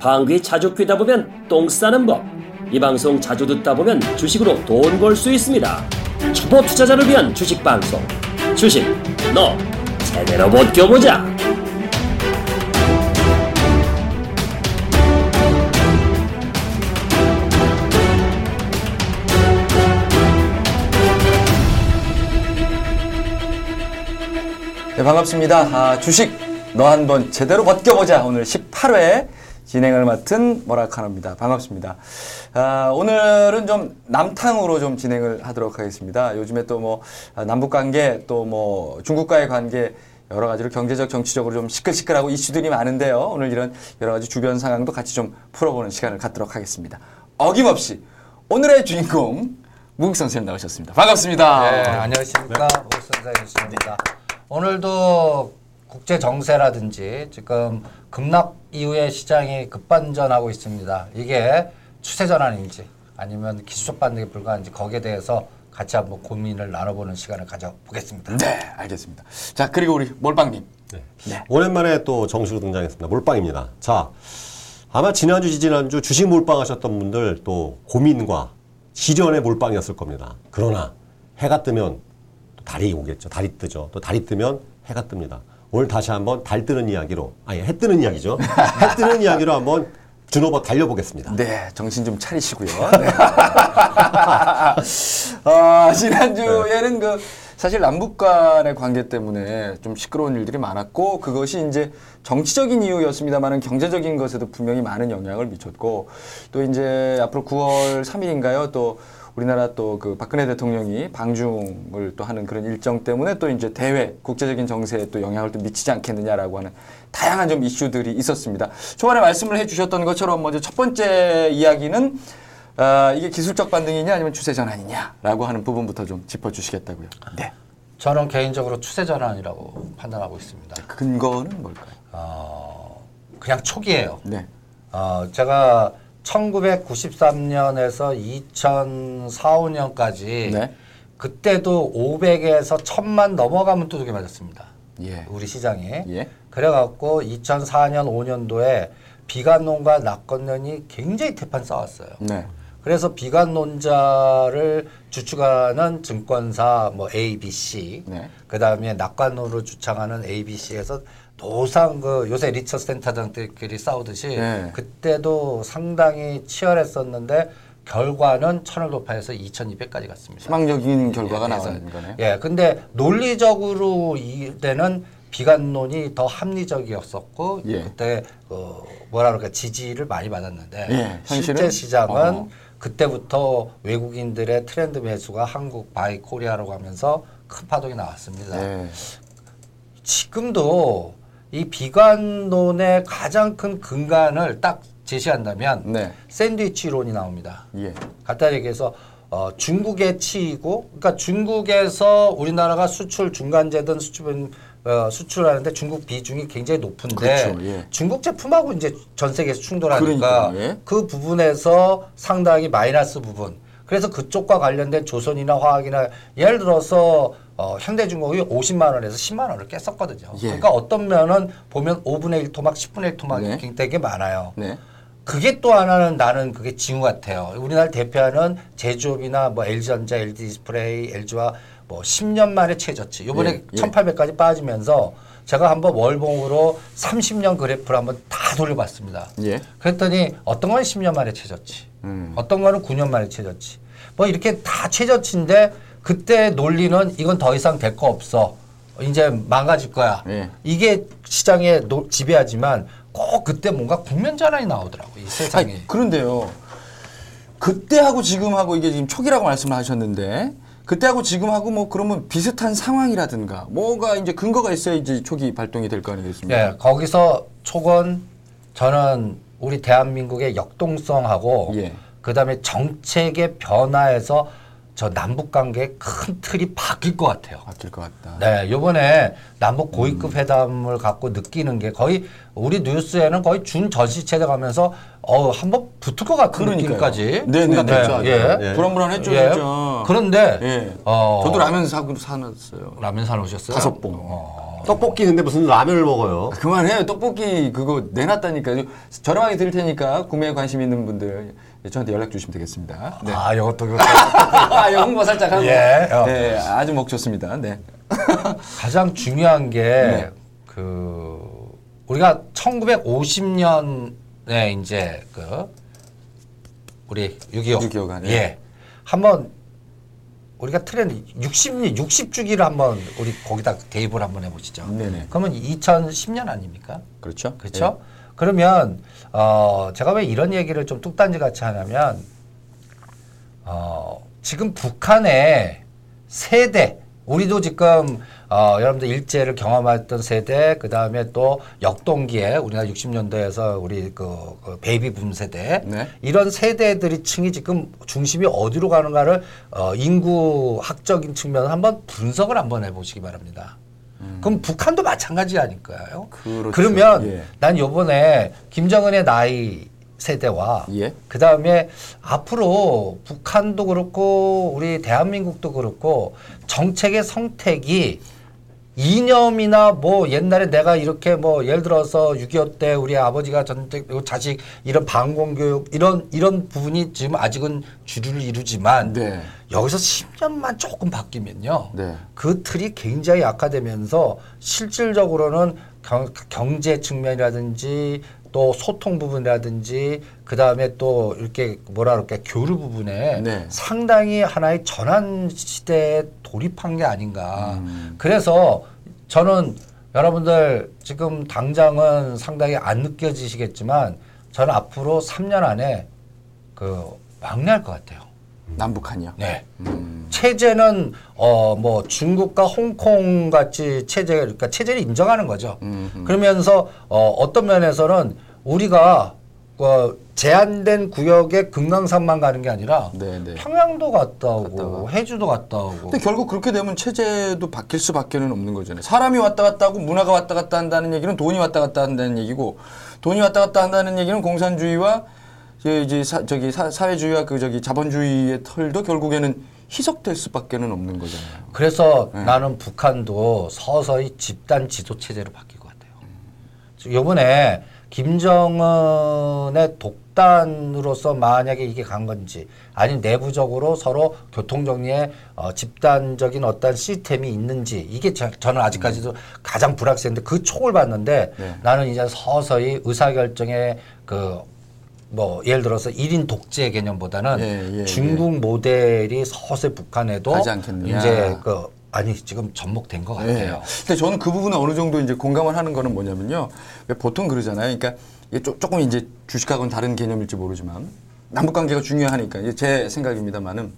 방귀 자주 뀌다 보면 똥 싸는 법. 이 방송 자주 듣다 보면 주식으로 돈 벌 수 있습니다. 초보 투자자를 위한 주식 방송. 주식, 너 제대로 못 껴보자. 네, 반갑습니다. 아, 주식 너 한번 제대로 벗겨보자. 오늘 18회 진행을 맡은 모라카노입니다. 반갑습니다. 아, 오늘은 좀 남탕으로 좀 진행을 하도록 하겠습니다. 요즘에 또 뭐 남북 관계 또 뭐 중국과의 관계 여러 가지로 경제적 정치적으로 좀 시끌시끌하고 이슈들이 많은데요. 오늘 이런 여러 가지 주변 상황도 같이 좀 풀어보는 시간을 갖도록 하겠습니다. 어김없이 오늘의 주인공 무국 선생님 나오셨습니다. 반갑습니다. 네, 안녕하십니까. 오선사였습니다. 오늘도 국제 정세라든지 지금 급락 이후에 시장이 급반전하고 있습니다. 이게 추세 전환인지 아니면 기술적 반등에 불과한지 거기에 대해서 같이 한번 고민을 나눠보는 시간을 가져보겠습니다. 네, 알겠습니다. 자, 그리고 우리 몰빵님. 네. 오랜만에 또 정식으로 등장했습니다. 몰빵입니다. 자, 아마 지난주, 지지난주 주식 몰빵하셨던 분들 또 고민과 시련의 몰빵이었을 겁니다. 그러나 해가 뜨면 또 달이 오겠죠. 달이 뜨죠. 또 달이 뜨면 해가 뜹니다. 오늘 다시 한번 달 뜨는 이야기로, 아니, 해 뜨는 이야기죠. 해 뜨는 이야기로 한번 준호버 달려보겠습니다. 네, 정신 좀 차리시고요. 네. 아, 지난주에는 그 사실 남북 간의 관계 때문에 좀 시끄러운 일들이 많았고 그것이 이제 정치적인 이유였습니다만은 경제적인 것에도 분명히 많은 영향을 미쳤고 또 이제 앞으로 9월 3일인가요? 또 우리나라 또 그 박근혜 대통령이 방중을 또 하는 그런 일정 때문에 또 이제 대외 국제적인 정세에 또 영향을 또 미치지 않겠느냐라고 하는 다양한 좀 이슈들이 있었습니다. 초반에 말씀을 해주셨던 것처럼 먼저 첫 번째 이야기는 아, 이게 기술적 반등이냐 아니면 추세 전환이냐라고 하는 부분부터 좀 짚어주시겠다고요. 네. 저는 개인적으로 추세 전환이라고 판단하고 있습니다. 근거는 뭘까요? 어, 그냥 초기예요. 네. 어, 제가 1993년에서 2004, 5년까지 네. 그때도 500에서 1000만 넘어가면 두둑이 맞았습니다. 예. 우리 시장이. 예. 그래갖고 2004년, 5년도에 비관론과 낙관론이 굉장히 대판 싸웠어요. 네. 그래서 비관론자를 주축하는 증권사 뭐 ABC, 네. 그 다음에 낙관론으로 주창하는 ABC에서 노상 그 요새 리서치 센터장들끼리 싸우듯이 네. 그때도 상당히 치열했었는데 결과는 천을 돌파해서 2,200까지 갔습니다. 희망적인 결과가 예, 나오는 거네요. 예, 근데 논리적으로 이때는 비관론이 더 합리적이었었고 예. 그때 어, 뭐라 그럴까 지지를 많이 받았는데 예? 실제 시장은 어. 그때부터 외국인들의 트렌드 매수가 한국 Buy Korea라고 하면서 큰 파동이 나왔습니다. 네. 지금도 이 비관론의 가장 큰 근간을 딱 제시한다면 네. 샌드위치론이 나옵니다. 예. 간단히 얘기해서 어, 중국의 치이고, 그러니까 중국에서 우리나라가 수출 중간재든 수출 어, 수출하는데 중국 비중이 굉장히 높은데 그렇죠, 예. 중국 제품하고 이제 전 세계에서 충돌하니까 예. 그 부분에서 상당히 마이너스 부분. 그래서 그쪽과 관련된 조선이나 화학이나 예를 들어서 어, 현대중공업이 50만 원에서 10만 원을 깼었거든요. 예. 그러니까 어떤 면은 보면 5분의 1 토막, 10분의 1 토막이 네. 되게 많아요. 네. 그게 또 하나는 나는 그게 징후 같아요. 우리나라 대표하는 제조업이나 뭐 LG전자, LG디스플레이, LG와 뭐 10년 만에 최저치. 요번에 예, 예. 1800까지 빠지면서 제가 한번 월봉으로 30년 그래프를 한번 다 돌려봤습니다. 예. 그랬더니 어떤 건 10년 만에 최저치. 음. 어떤 거는 9년 만에 최저치. 뭐 이렇게 다 최저치인데 그때 논리는 이건 더 이상 될 거 없어. 이제 망가질 거야. 예. 이게 시장에 노- 지배하지만 꼭 그때 뭔가 국면 전환이 나오더라고 이 세상에. 아니, 그런데요. 그때하고 지금하고 이게 지금 초기라고 말씀을 하셨는데 그때하고 지금하고 뭐 그러면 비슷한 상황이라든가 뭐가 이제 근거가 있어야지 초기 발동이 될 거 아니겠습니까? 예, 거기서 촉은 저는 우리 대한민국의 역동성하고 예. 그다음에 정책의 변화에서 저 남북 관계의 큰 틀이 바뀔 것 같아요. 바뀔 것 같다. 네, 요번에 남북 고위급 회담을 갖고 느끼는 게 거의 우리 뉴스에는 거의 준 전시체제 가면서 어 한번 붙을 것 같은 그러니까요. 느낌까지 네, 네, 생각했죠. 네. 예. 예. 불안불안했죠, 예. 진짜. 그런데 예. 어, 저도 라면 사고 사놨어요. 라면 사놓으셨어요? 다섯 봉. 어. 떡볶이 있는데 무슨 라면을 먹어요. 그만해요. 떡볶이 그거 내놨다니까요. 저렴하게 드릴 테니까 구매에 관심 있는 분들 저한테 연락 주시면 되겠습니다. 네. 아, 이것도 이것도 아, 홍보 살짝 하고. 예, 어. 네, 아주 먹 좋습니다. 네. 가장 중요한 게 네. 그 우리가 1950년에 이제 그 우리 6.25 6.25가, 네. 예 한번 우리가 트렌드 60 60주기를 한번 우리 거기다 대입을 한번 해보시죠. 네네. 그러면 2010년 아닙니까? 그렇죠. 그렇죠? 그러면 어 제가 왜 이런 얘기를 좀 뚝단지 같이 하냐면 어 지금 북한의 세대 우리도 지금 어 여러분들 일제를 경험했던 세대 그 다음에 또 역동기에 우리나라 60년대에서 우리 그, 그 베이비 붐 세대 네. 이런 세대들이 층이 지금 중심이 어디로 가는가를 어 인구 학적인 측면을 한번 분석을 한번 해보시기 바랍니다. 그럼 북한도 마찬가지 아닐까요? 그렇죠. 그러면 예. 난 요번에 김정은의 나이 세대와 예. 그 다음에 앞으로 북한도 그렇고 우리 대한민국도 그렇고 정책의 성택이 이념이나 뭐 옛날에 내가 이렇게 뭐 예를 들어서 6.25 때 우리 아버지가 전쟁 자식 이런 방공교육 이런 이런 부분이 지금 아직은 주류를 이루지만 네. 여기서 10년만 조금 바뀌면요. 네. 그 틀이 굉장히 약화되면서 실질적으로는 경, 경제 측면이라든지 또 소통 부분이라든지 그 다음에 또 이렇게 뭐라 그럴까 교류 부분에 네. 상당히 하나의 전환 시대에 돌입한 게 아닌가. 음. 그래서 저는 여러분들 지금 당장은 상당히 안 느껴지시겠지만 저는 앞으로 3년 안에 그 막내할 것 같아요. 남북한이요. 네. 음. 체제는 어 뭐 중국과 홍콩 같이 체제 그러니까 체제를 인정하는 거죠. 음, 그러면서 어 어떤 면에서는 우리가 어 제한된 구역에 금강산만 가는 게 아니라 네, 네. 평양도 갔다 오고 갔다 오고. 해주도 갔다 오고 근데 결국 그렇게 되면 체제도 바뀔 수밖에는 없는 거잖아요. 사람이 왔다 갔다 하고 문화가 왔다 갔다 한다는 얘기는 돈이 왔다 갔다 한다는 얘기고 돈이 왔다 갔다 한다는 얘기는 공산주의와 이제 사, 저기 사, 사회주의와 그 저기 자본주의의 털도 결국에는 희석될 수밖에는 없는 거잖아요. 그래서 네. 나는 북한도 서서히 집단 지도 체제로 바뀔 것 같아요. 지금 요번에 김정은의 독단으로서 만약에 이게 간 건지 아니면 내부적으로 서로 교통 정리에 어, 집단적인 어떤 시스템이 있는지 이게 저, 저는 아직까지도 가장 불확실한데 그 촉을 봤는데 네. 나는 이제 서서히 의사결정에 그 뭐 예를 들어서 일인 독재 개념보다는 예, 예, 중국 모델이 서서히 북한에도. 이제 그 아니 지금 접목된 것 네. 같아요. 근데 저는 그 부분에 어느 정도 이제 공감을 하는 거는 뭐냐면요. 왜 보통 그러잖아요. 그러니까 이게 조, 조금 이제 주식하고는 다른 개념일지 모르지만 남북 관계가 중요하니까 제 생각입니다만은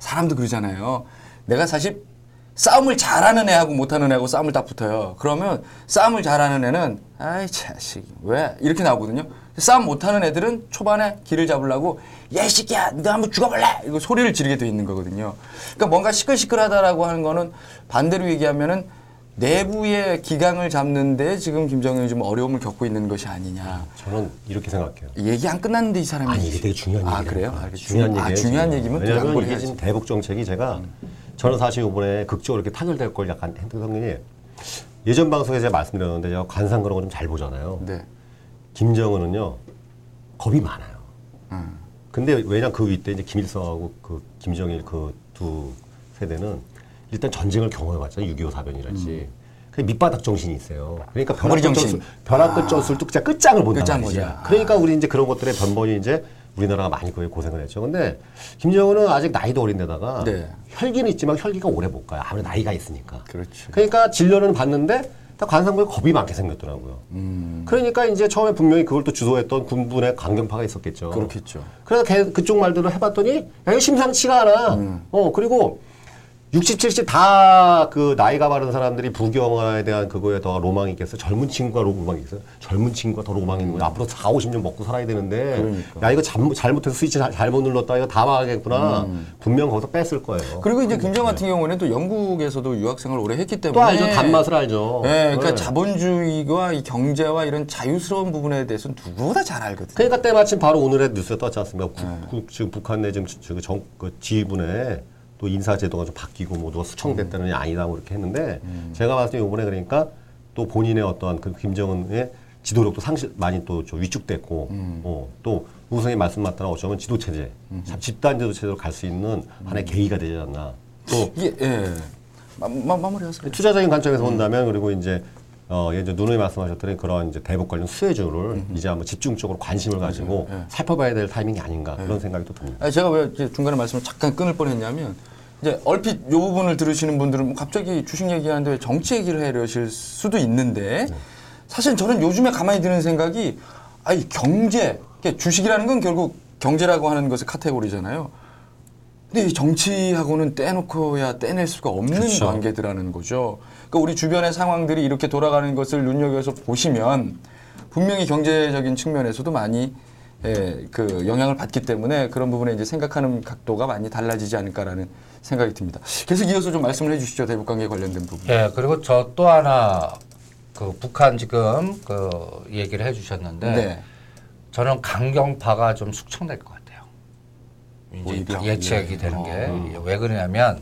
사람도 그러잖아요. 내가 사실 싸움을 잘하는 애하고 못하는 애하고 싸움을 딱 붙어요. 그러면 싸움을 잘하는 애는 아이 자식 왜 이렇게 나오거든요. 싸움 못하는 애들은 초반에 길을 잡으려고 야이 새끼야 너 한번 죽어볼래 이거 소리를 지르게 돼 있는 거거든요. 그러니까 뭔가 시끌시끌하다라고 하는 거는 반대로 얘기하면은 내부의 기강을 잡는데 지금 김정은이 좀 어려움을 겪고 있는 것이 아니냐. 저는 이렇게 생각해요. 얘기 안 끝났는데 이 사람이 아니 이게 되게 중요한 아 얘기예요. 그래요? 알겠- 중요한 아, 얘기예요. 중요한. 얘기면 또 왜냐하면 이게. 지금 대북 정책이 제가 저는 사실 이번에 극적으로 이렇게 타결될 걸 약간 했던 게 예전 방송에 제가 말씀드렸는데 제가 관상 그런 거 좀 잘 보잖아요. 네. 김정은은요 겁이 많아요. 음. 근데 왜냐 그 윗대 이제 김일성하고 그 김정일 그 두 세대는 일단 전쟁을 경험해봤잖아요. 6.25 사변이랄지. 그 밑바닥 정신이 있어요. 그러니까 벼락 머리 끝 정신. 전술, 벼락 끝 전술도 진짜 끝장을 말이죠. 보자. 그러니까 우리 이제 그런 것들의 변본이 이제 우리나라가 많이 거의 고생을 했죠. 근데 김정은은 아직 나이도 어린데다가 네. 혈기는 있지만 혈기가 오래 못 가요. 아무래도 나이가 있으니까. 그렇죠. 그러니까 진료는 봤는데 딱 관상부에 겁이 많게 생겼더라고요. 음. 그러니까 이제 처음에 분명히 그걸 또 주도했던 군분의 강경파가 있었겠죠. 그렇겠죠. 그래서 걔 그쪽 말대로 해봤더니 야, 이거 심상치가 않아. 음. 어 그리고 60, 70 다 그 나이가 많은 사람들이 부경화에 대한 그거에 더 로망이 있겠어요. 젊은 친구가 로망이 있어요. 젊은 친구가 더 로망이 있는 거예요. 앞으로 4, 50년 먹고 살아야 되는데 그러니까. 야 이거 잘못, 잘못해서 스위치 잘- 잘못 눌렀다 이거 다 망하겠구나. 분명 거기서 뺐을 거예요. 음. 그리고 이제 김정 같은 경우는 또 영국에서도 유학생을 오래 했기 때문에 또 알죠. 단맛을 알죠. 네, 그러니까 네. 자본주의와 이 경제와 이런 자유스러운 부분에 대해서 는 누구보다 잘 알거든요. 그러니까 때마침 바로 오늘의 뉴스에 떴지 않습니까? 국- 네. 국- 지금 북한 내 지금 저- 저 정, 그 지휘분에 또 인사 제도가 좀 바뀌고 뭐 누가 수청됐다는 게 아니다 뭐 이렇게 했는데 제가 봤을 때 이번에 그러니까 또 본인의 어떠한 그 김정은의 지도력도 상실 많이 또 좀 위축됐고 어, 또 우선이 말씀하셨던 어쩌면 지도 체제 집단 지도 체제로 갈 수 있는 하나의 계기가 되지 않나. 또 이게 예. 마, 마, 마무리하세요. 투자적인 관점에서 본다면 그리고 이제 어, 예, 이제 누누이 말씀하셨던 그런 이제 대북 관련 수혜주를 이제 한번 집중적으로 관심을 가지고 살펴봐야 될 타이밍이 아닌가 그런 생각이 또 듭니다. 아니, 제가 왜 중간에 말씀을 잠깐 끊을 뻔했냐면 이제 얼핏 이 부분을 들으시는 분들은 뭐 갑자기 주식 얘기하는데 왜 정치 얘기를 해 이러실 수도 있는데 사실 저는 요즘에 가만히 드는 생각이 아이 경제 주식이라는 건 결국 경제라고 하는 것의 카테고리잖아요. 근데 이 정치하고는 떼놓고야 떼낼 수가 없는 그렇죠. 관계들하는 거죠. 그러니까 우리 주변의 상황들이 이렇게 돌아가는 것을 눈여겨서 보시면 분명히 경제적인 측면에서도 많이 예, 그 영향을 받기 때문에 그런 부분에 이제 생각하는 각도가 많이 달라지지 않을까라는 생각이 듭니다. 계속 이어서 좀 말씀을 해주시죠 대북 관계 관련된 부분. 예, 그리고 저 또 하나 그 북한 지금 그 얘기를 해주셨는데 네. 저는 강경파가 좀 숙청될 것 같아요. 이제 오히려? 예측이 예. 되는 어. 게왜 그러냐면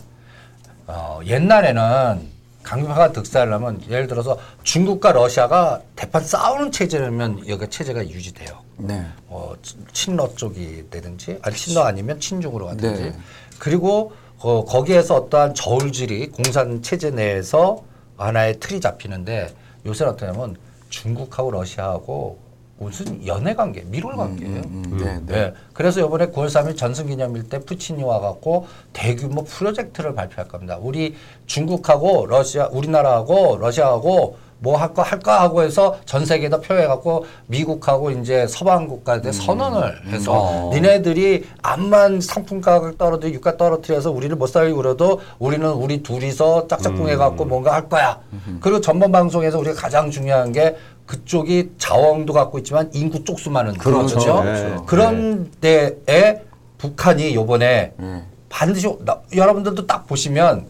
어, 옛날에는 강경파가 득세하려면 예를 들어서 중국과 러시아가 대판 싸우는 체제라면 여기 체제가 유지돼요. 네. 어, 친- 친러 쪽이 되든지 아니 친러 아니면 친중으로 가든지 네. 그리고 어, 거기에서 어떠한 저울질이 공산 체제 내에서 하나의 틀이 잡히는데 요새는 어떠냐면 중국하고 러시아하고 무슨 연애 관계, 밀월 관계예요. 음, 네, 네. 네. 그래서 이번에 9월 3일 전승 기념일 때 푸틴이 와갖고 대규모 프로젝트를 발표할 겁니다. 우리 중국하고 러시아, 우리나라하고 러시아하고 뭐 할까 할까 하고 해서 전 세계에다 표해갖고 미국하고 이제 서방 국가한테 선언을 해서 어. 니네들이 암만 상품 가격 떨어뜨리 유가 떨어뜨려서 우리를 못 살게 그래도 우리는 우리 둘이서 짝짝꿍 해갖고 뭔가 할 거야. 그리고 전번 방송에서 우리가 가장 중요한 게 그쪽이 자원도 갖고 있지만 인구 쪽수 많은 그렇죠. 거죠. 네. 그런 데에 북한이 요번에 네. 반드시 나- 여러분들도 딱 보시면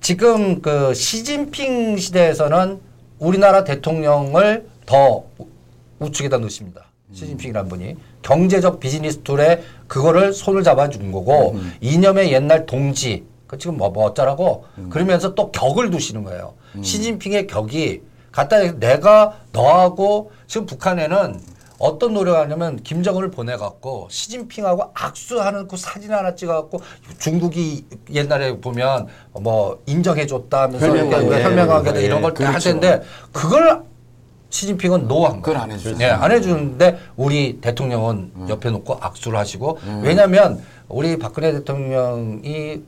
지금 그 시진핑 시대에서는 우리나라 대통령을 더 우- 우측에다 놓으십니다. 시진핑이라는 분이. 경제적 비즈니스 툴에 그거를 손을 잡아준 거고 이념의 옛날 동지 그 지금 뭐, 뭐 어쩌라고? 그러면서 또 격을 두시는 거예요. 시진핑의 격이 같다 내가 너하고 지금 북한에는 어떤 노력을 하냐면 김정은을 보내갖고 시진핑하고 악수하는 그 사진 하나 찍어갖고 중국이 옛날에 보면 뭐 인정해줬다 하면서 혈맹관계다 예, 이런 걸할 그렇죠. 텐데 그걸 시진핑은 노한 그걸 거예요. 안 해주죠. 예, 안 해주는데 우리 대통령은 옆에 놓고 악수를 하시고 음. 왜냐하면 우리 박근혜 대통령이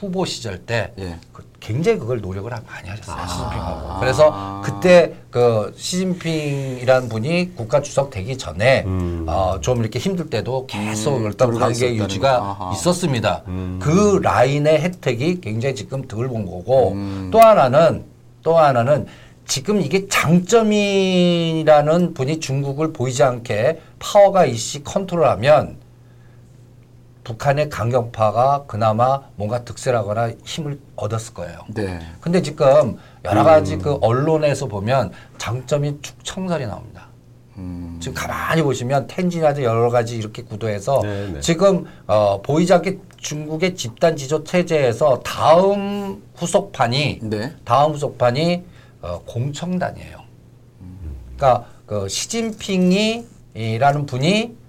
후보 시절 때 예. 그 굉장히 그걸 노력을 많이 하셨어요 시진핑하고. 그래서 그때 그 시진핑이라는 분이 국가 주석 되기 전에 어, 좀 이렇게 힘들 때도 계속 음, 어떤 들어가 관계 유지가. 아하. 있었습니다. 그 라인의 혜택이 굉장히 지금 덜 본 거고 음. 또 하나는 또 하나는 지금 이게 장점이라는 분이 중국을 보이지 않게 파워가 이씨 컨트롤하면 북한의 강경파가 그나마 뭔가 득세하거나 힘을 얻었을 거예요. 네. 근데 지금 여러 가지 그 언론에서 보면 장점이 축청설이 나옵니다. 음. 지금 가만히 보시면 텐진이라든 여러 가지 이렇게 구도해서 네, 네. 지금 어, 보이지 않게 중국의 집단 지조 체제에서 다음 후속판이 네. 다음 후속판이 어, 공청단이에요. 그러니까 그 시진핑이라는 분이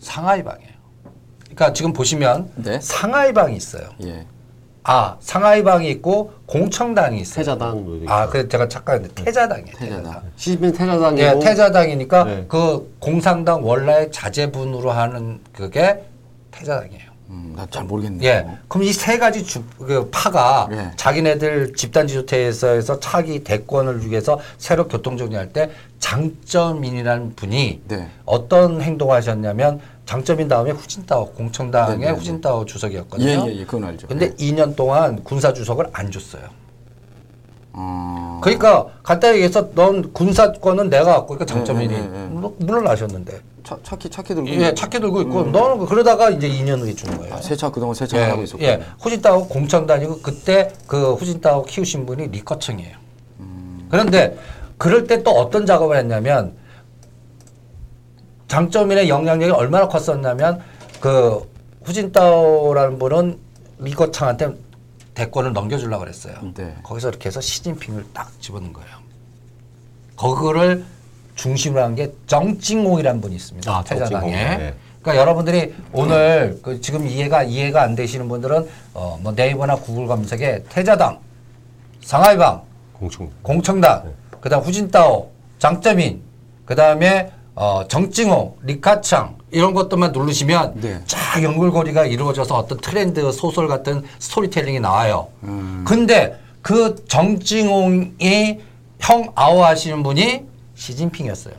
상하이 방이에요. 그러니까 지금 보시면 네. 상하이 방이 있어요. 예. 아 상하이 방이 있고 공청당이 있어요. 태자당 뭐 이렇게. 아, 그래 제가 착각했는데 태자당이에요. 태자당. 태자당. 시진핑 태자당이고 예, 태자당이니까 네. 그 공산당 원래 자제분으로 하는 그게 태자당이에요. 음, 나잘 모르겠네요. 예. 그럼 이 세 가지 주, 그 파가 예. 자기네들 집단지주체에서 차기 대권을 위해서 새로 교통정리할 때 장점인이라는 분이 네. 어떤 행동을 하셨냐면 장점인 다음에 후진타오 공청당의 네, 네, 네. 후진타오 주석이었거든요. 예, 예, 예, 그건 알죠. 근데 2년 동안 군사 주석을 안 줬어요. 어. 그러니까 간단히 얘기해서 넌 군사권은 내가 갖고 그러니까 장점인이 네, 네, 네, 네. 물론- 물러나셨는데 차, 차키 차키 들고 예, 차키 들고 있고 너는 그러다가 이제 2년을 준 거예요. 아, 세차 그동안 세차 예, 하고 있었고. 예. 후진타오 공청단이고 그때 그 후진타오 키우신 분이 리커청이에요. 그런데 그럴 때 또 어떤 작업을 했냐면 장점인의 영향력이 얼마나 컸었냐면 그 후진타오라는 분은 리거창한테 대권을 넘겨주려고 그랬어요. 네. 거기서 이렇게 해서 시진핑을 딱 집어넣은 거예요. 그거를 중심으로 한 게 정칭홍이라는 분이 있습니다. 아, 태자당에. 네. 그러니까 여러분들이 오늘 그 지금 이해가 이해가 안 되시는 분들은 어 뭐 네이버나 구글 검색에 태자당, 상하이방, 공충. 공청당, 그다음 후진타오, 장쩌민, 그다음에 어 쩡칭훙, 리커창 이런 것들만 누르시면 네. 쫙 연결고리가 이루어져서 어떤 트렌드 소설 같은 스토리텔링이 나와요. 근데 그 쩡칭훙이 형 아우하시는 분이 시진핑이었어요.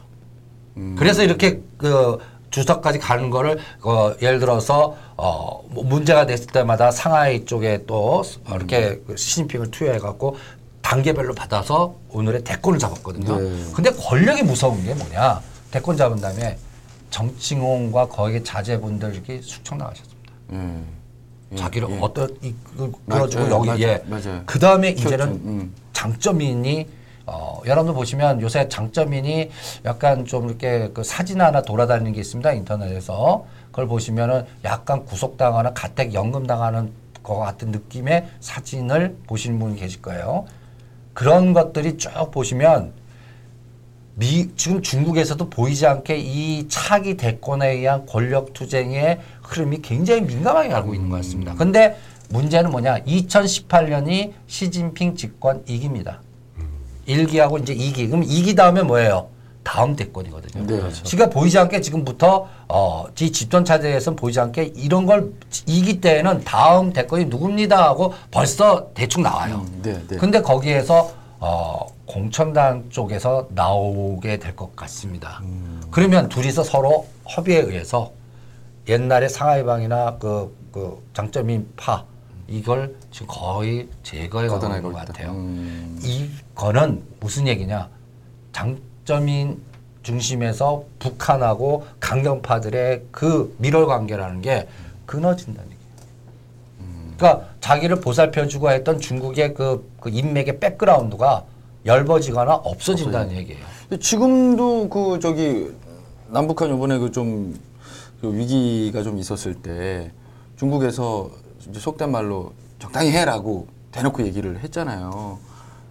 그래서 이렇게 그 주석까지 가는 거를 어, 예를 들어서 어, 뭐 문제가 됐을 때마다 상하이 쪽에 또 이렇게 그 시진핑을 투여해 갖고 단계별로 받아서 오늘의 대권을 잡았거든요. 네. 근데 권력이 무서운 게 뭐냐? 대권 잡은 다음에 정칭홍과 거기에 자제분들이 숙청 나가셨습니다. 음. 예, 자기를 예. 어떤 이 그, 맞아요. 그래가지고 여기 맞아요. 예. 맞아요. 그 다음에. 이제는 음. 장점인이 어, 여러분들 보시면 요새 장점인이 약간 좀 이렇게 그 사진 하나 돌아다니는 게 있습니다 인터넷에서 그걸 보시면은 약간 구속당하는 가택 연금 당하는 거 같은 느낌의 사진을 보시는 분이 계실 거예요. 그런 것들이 쭉 보시면 미, 지금 중국에서도 보이지 않게 이 차기 대권에 의한 권력 투쟁의 흐름이 굉장히 민감하게 가고 있는 것 같습니다. 근데 문제는 뭐냐? 2018년이 시진핑 집권 2기입니다. 1기하고 이제 2기. 그럼 2기 다음에 뭐예요? 다음 대권이거든요. 네, 그렇죠. 그러니까 보이지 않게 지금부터 어, 이 집권 차제에서는 보이지 않게 이런 걸 2기 때에는 다음 대권이 누굽니다 하고 벌써 대충 나와요. 음, 네, 네. 근데 거기에서 어, 공천당 쪽에서 나오게 될 것 같습니다. 그러면 둘이서 서로 협의에 의해서 옛날에 상하이방이나 그, 그 장점인 파 이걸 지금 거의 제거해 걷어내고 것. 같아요. 음. 이거는 무슨 얘기냐? 장점인 중심에서 북한하고 강경파들의 그 밀월 관계라는 게 얘기예요. 그러니까 자기를 보살펴주고 했던 중국의 그, 그 인맥의 백그라운드가 엷어지거나 없어진다는 얘기예요. 지금도 그 저기 남북한 요번에 그 좀 위기가 좀 있었을 때 중국에서 이제 속된 말로 적당히 해라고 대놓고 얘기를 했잖아요.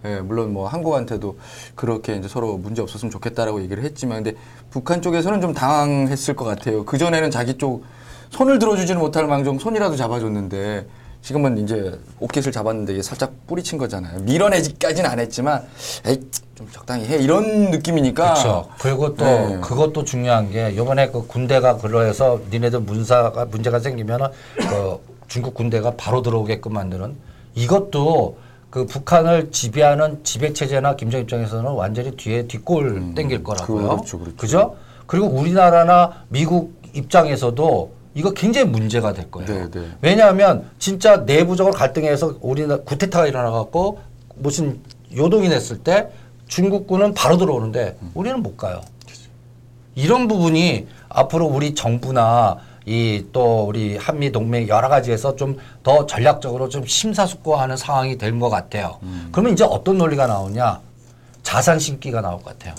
예, 물론 뭐 한국한테도 그렇게 이제 서로 문제 없었으면 좋겠다라고 얘기를 했지만 근데 북한 쪽에서는 좀 당황했을 것 같아요. 그 전에는 자기 쪽 손을 들어주지는 못할 망정 손이라도 잡아줬는데 지금은 이제 오켓을 잡았는데 이게 살짝 뿌리친 거잖아요. 밀어내지까지는 안 했지만 에이 좀 적당히 해 이런 느낌이니까. 그렇죠. 그리고 또 네. 그것도 중요한 게 이번에 그 군대가 그러해서 니네들 문사가 문제가 생기면은 그 중국 군대가 바로 들어오게끔 만드는 이것도 그 북한을 지배하는 지배 체제나 김정 입장에서는 완전히 뒤에 뒷골 땡길 거라고요. 그렇죠, 그렇죠. 그죠? 그리고 우리나라나 미국 입장에서도 이거 굉장히 문제가 될 거예요. 네, 네. 왜냐하면 진짜 내부적으로 갈등해서 우리나라 구테타가 일어나 갖고 무슨 요동이 됐을 때 중국군은 바로 들어오는데 우리는 못 가요. 이런 부분이 앞으로 우리 정부나 이 또 우리 한미 동맹 여러 가지에서 좀 더 전략적으로 좀 심사숙고하는 상황이 된 것 같아요. 그러면 이제 어떤 논리가 나오냐? 자산 심기가 나올 것 같아요.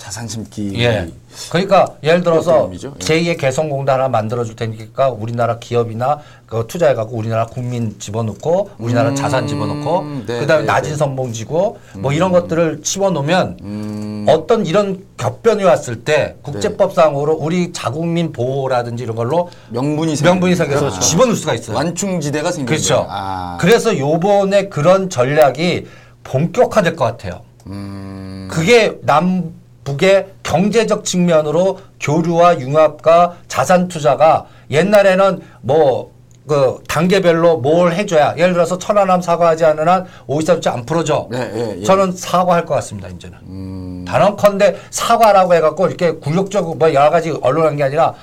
자산 심기. 예. 그러니까 예를 들어서? 예. 제2의 개성공단 하나 만들어 줄 테니까 우리나라 기업이나 그 투자해 갖고 우리나라 국민 집어넣고 우리나라 음, 자산 집어넣고 네, 그다음에 네, 낮은 네. 선봉 지고 뭐 이런 것들을 집어넣으면 음. 어떤 이런 격변이 왔을 때 국제법상으로 우리 자국민 보호라든지 이런 걸로 명분이. 명분이 생겨서 그렇죠. 집어넣을 수가 있어요. 완충지대가 생긴 그렇죠. 아. 그래서 요번에 그런 전략이 본격화될 것 같아요. 음. 그게 남 북의 경제적 측면으로 교류와 융합과 자산 투자가 옛날에는 뭐 그 단계별로 뭘 해줘야 예를 들어서 천안함 사과하지 않는 한 오이사 조치 안 풀어줘. 네, 예, 예. 저는 사과할 것 같습니다 이제는. 음. 단언컨대 사과라고 해갖고 이렇게 굴욕적으로 뭐 여러 가지 언론한 게 아니라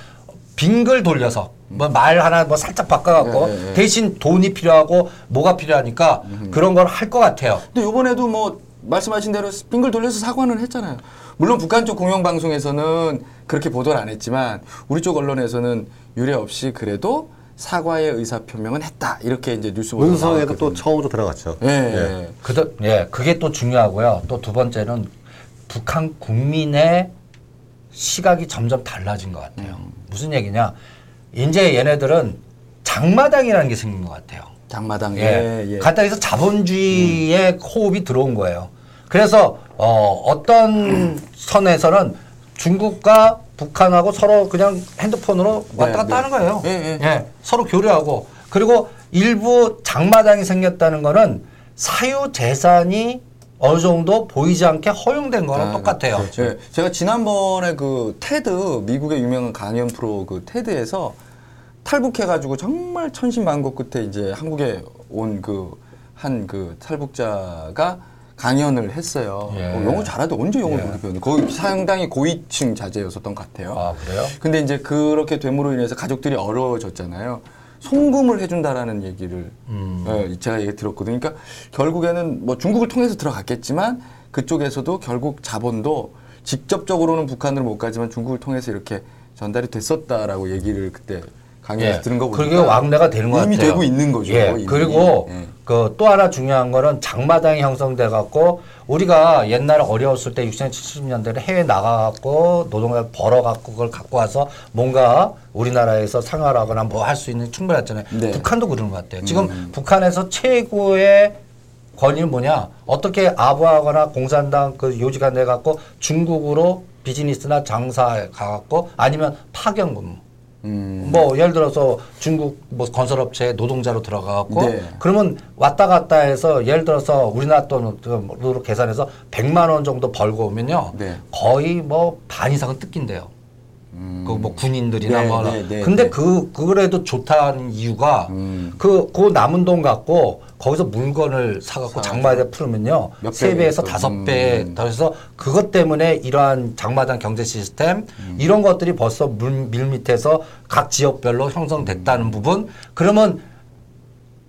빙글 돌려서 뭐 말 하나 뭐 살짝 바꿔갖고 네, 네, 네. 대신 돈이 필요하고 뭐가 필요하니까 그런 걸 할 것 같아요. 근데 이번에도 뭐 말씀하신 대로 빙글 돌려서 사과는 했잖아요. 물론 북한 쪽 공영방송에서는 그렇게 보도를 안 했지만 우리 쪽 언론에서는 유례 없이 그래도 사과의 의사 표명은 했다 이렇게 이제 뉴스 보도가 문성에도 또. 처음으로 들어갔죠. 예, 예. 그다 예, 그게 또 중요하고요. 또 두 번째는 북한 국민의 시각이 점점 달라진 것 같아요. 무슨 얘기냐? 이제 얘네들은 장마당이라는 게 생긴 것 같아요. 장마당. 예. 예, 예. 간단히 해서 자본주의의 호흡이 들어온 거예요. 그래서 어, 어떤 선에서는 중국과 북한하고 서로 그냥 핸드폰으로 왔다 네, 갔다 네. 하는 거예요. 예, 예. 서로 교류하고 그리고 일부 장마당이 생겼다는 거는 사유 재산이 어느 정도 보이지 않게 허용된 거랑 똑같아요. 예, 제가 지난번에 그 테드 미국의 유명한 강연 프로 그 테드에서 탈북해가지고 정말 천신만고 끝에 이제 한국에 온 그 한그 탈북자가 강연을 했어요. 예. 어, 영어 잘하는데 언제 영어를 그렇게 배웠는? 거의 상당히 고위층 자제였었던 것 같아요. 아 그래요? 근데 이제 그렇게 됨으로 인해서 가족들이 어려워졌잖아요. 송금을 해준다라는 얘기를 음. 예, 제가 얘기 들었거든요. 그러니까 결국에는 뭐 중국을 통해서 들어갔겠지만 그쪽에서도 결국 자본도 직접적으로는 북한으로 못 가지만 중국을 통해서 이렇게 전달이 됐었다라고 얘기를 그때 강연에서 들은 거 보니까 예. 그게 왕래가 되는 것 이미 같아요. 되고 있는 거죠. 예. 이미. 그리고 예. 그 또 하나 중요한 거는 장마당이 형성돼 갖고 우리가 옛날에 어려웠을 때 60년 70년대에 해외 나가 갖고 노동을 벌어 갖고 그걸 갖고 와서 뭔가 우리나라에서 생활하거나 뭐 할 수 있는 충분했잖아요. 네. 북한도 그러는 것 같아요. 지금 북한에서 최고의 권위는 뭐냐? 어떻게 아부하거나 공산당 그 요직안 돼 갖고 중국으로 비즈니스나 장사해 가갖고 아니면 파견 근무. 음. 뭐 예를 들어서 중국 뭐 건설업체 노동자로 들어가갖고 네. 그러면 왔다 갔다 해서 예를 들어서 우리나라 돈으로 계산해서 100만 원 정도 벌고 오면요 네. 거의 뭐 반 이상은 뜯긴대요. 그뭐 군인들이나 네, 뭐 네, 네, 근데 네. 그 그래도 좋다는 이유가 음. 그 그 남은 돈 갖고 거기서 물건을 사갖고 장마에 풀면요 몇세 배, 배에서 또, 다섯 음. 배 더해서 그것 때문에 이러한 장마당 경제 시스템 음. 이런 것들이 벌써 물, 밀 밑에서 각 지역별로 형성됐다는 부분 그러면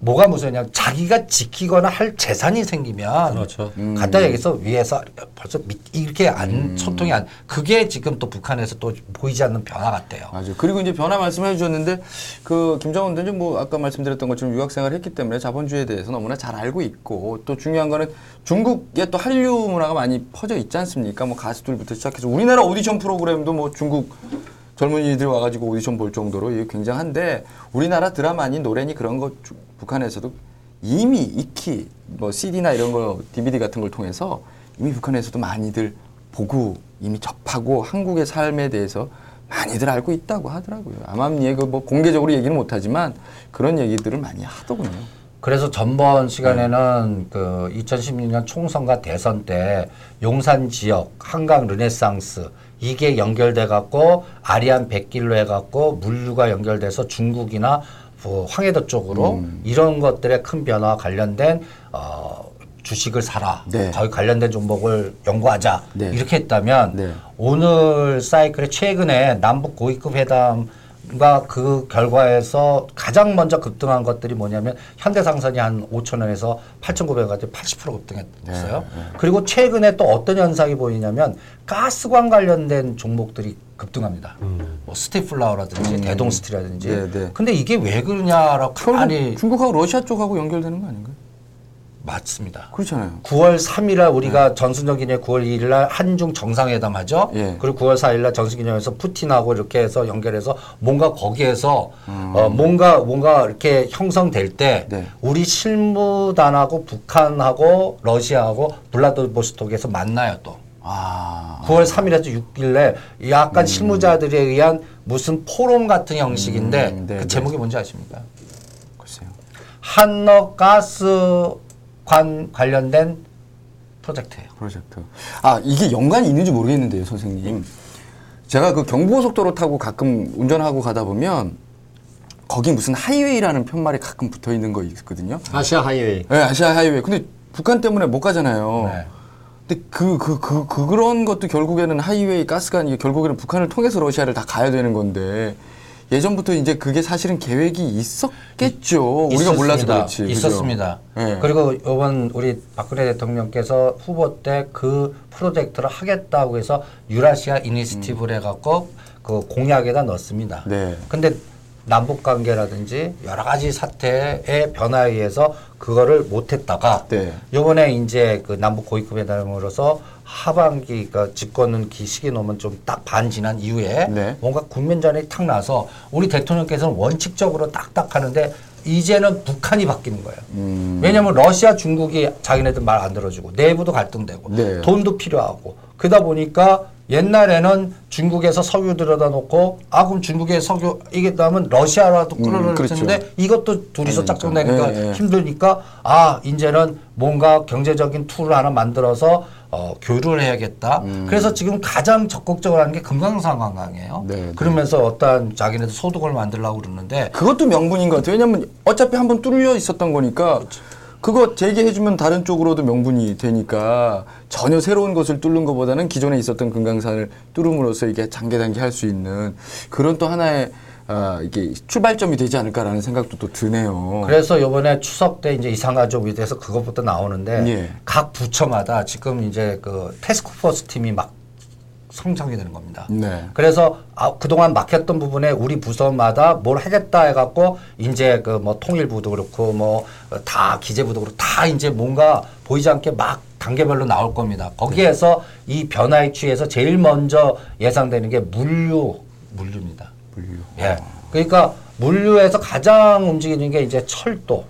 뭐가 무서우냐 자기가 지키거나 할 재산이 생기면 그렇죠. 간단히 얘기해서 위에서 벌써 밑 이렇게 안 소통이 안 그게 지금 또 북한에서 또 보이지 않는 변화 같아요. 맞아요. 그리고 이제 변화 말씀해 주셨는데 그 김정은 대통령 뭐 아까 말씀드렸던 것처럼 유학 생활을 했기 때문에 자본주의에 대해서 너무나 잘 알고 있고 또 중요한 거는 중국에 또 한류 문화가 많이 퍼져 있지 않습니까? 뭐 가수들부터 시작해서 우리나라 오디션 프로그램도 뭐 중국 젊은이들이 와가지고 오디션 볼 정도로 이게 굉장한데 우리나라 드라마니 노래니 그런 거 주- 북한에서도 이미 익히 뭐 CD나 이런 거 DVD 같은 걸 통해서 이미 북한에서도 많이들 보고 이미 접하고 한국의 삶에 대해서 많이들 알고 있다고 하더라고요. 암암리에 그뭐 공개적으로 얘기는 못하지만 그런 얘기들을 많이 하더군요. 그래서 전번 시간에는 그 2016년 총선과 대선 때 용산 지역 한강 르네상스 이게 연결돼 갖고 아리안 백길로 해 갖고 물류가 연결돼서 중국이나 뭐 황해도 쪽으로 이런 것들의 큰 변화와 관련된 어 주식을 사라. 네. 거기 관련된 종목을 연구하자. 네. 이렇게 했다면 네. 오늘 사이클에 최근에 남북 고위급 회담 과 그 결과에서 가장 먼저 급등한 것들이 뭐냐면 현대상선이 한 5천 원에서 8,900원까지 80% 급등했어요. 그리고 최근에 또 어떤 현상이 보이냐면 가스관 관련된 종목들이 급등합니다. 뭐 스티플라워라든지 대동스틸이라든지. 네, 네. 근데 이게 왜 그러냐라고 아니 중국하고 러시아 쪽하고 연결되는 거 아닌가요? 맞습니다. 그렇잖아요. 9월 3일날 우리가 전순기념 9월 2일날 한중 정상회담 하죠. 예. 그리고 9월 4일날 전순기념에서 푸틴하고 이렇게 해서 연결해서 뭔가 거기에서 어, 뭔가 뭔가 이렇게 형성될 때 네. 우리 실무단하고 북한하고 러시아하고 블라디보스톡에서 만나요 또. 아, 9월 3일에서 6일에 약간 실무자들에 의한 무슨 포럼 같은 형식인데 음, 네, 그 네. 제목이 뭔지 아십니까? 글쎄요. 한너 가스관 관련된 프로젝트예요. 프로젝트. 아, 이게 연관이 있는지 모르겠는데요, 선생님. 제가 그 경부고속도로 타고 가끔 운전하고 가다 보면 거기 무슨 하이웨이라는 팻말이 가끔 붙어 있는 거 있거든요. 아시아 하이웨이. 네, 아시아 하이웨이. 근데 북한 때문에 못 가잖아요. 네. 근데 그, 그, 그, 그, 그런 것도 결국에는 하이웨이 가스관이 결국에는 북한을 통해서 러시아를 다 가야 되는 건데 예전부터 이제 그게 사실은 계획이 있었겠죠. 우리가 몰라서. 그렇지. 있었습니다. 네. 그리고 이번 우리 박근혜 대통령께서 후보 때 그 프로젝트를 하겠다고 해서 유라시아 initiative를 해갖고 그 공약에다 넣었습니다. 네. 근데 남북 관계라든지 여러 가지 사태의 변화에 의해서 그거를 못했다가 네. 요번에 이제 그 남북 고위급 회담으로서 하반기 그 집권은 기 시기 놓으면 좀 딱 반 지난 이후에 네. 뭔가 국면전이 탁 나서 우리 대통령께서는 원칙적으로 딱딱 하는데 이제는 북한이 바뀌는 거예요. 음. 왜냐하면 러시아, 중국이 자기네들 말 안 들어주고 내부도 갈등되고 네. 돈도 필요하고 그러다 보니까 옛날에는 중국에서 석유 들여다 놓고 아 그럼 중국의 석유 이게 아니면 러시아라도 음, 끌어낼 그렇죠. 텐데 이것도 둘이서 그러니까. 짝짝대니까 예, 예. 힘드니까 아 이제는 뭔가 경제적인 tool을 하나 만들어서 어, 교류를 해야겠다. 그래서 지금 가장 적극적으로 하는 게 금강산 관광이에요. 음. 네, 네. 그러면서 어떠한 자기네들 소득을 만들려고 그러는데 그것도 명분인 것 같아요. 왜냐면 어차피 한번 뚫려 있었던 거니까 그 거 재개해주면 다른 쪽으로도 명분이 되니까 전혀 새로운 것을 뚫는 것보다는 기존에 있었던 금강산을 뚫음으로써 이게 장계 단계 할수 있는 그런 또 하나의 아, 이게 출발점이 되지 않을까라는 생각도 또 드네요. 그래서 요번에 추석 때 이제 이산가족에 대해서 그것부터 나오는데 예. 각 부처마다 지금 이제 그 테스크포스 팀이 막 성장이 되는 겁니다. 네. 그래서 아, 그동안 막혔던 부분에 우리 부서마다 뭘 하겠다 해갖고 이제 그 뭐 통일부도 그렇고 뭐 다 기재부도 그렇고 다 이제 뭔가 보이지 않게 막 단계별로 나올 겁니다. 거기에서 이 변화에 취해서 제일 먼저 예상되는 게 물류 물류입니다. 물류. 예. 그러니까 물류에서 가장 움직이는 게 이제 철도,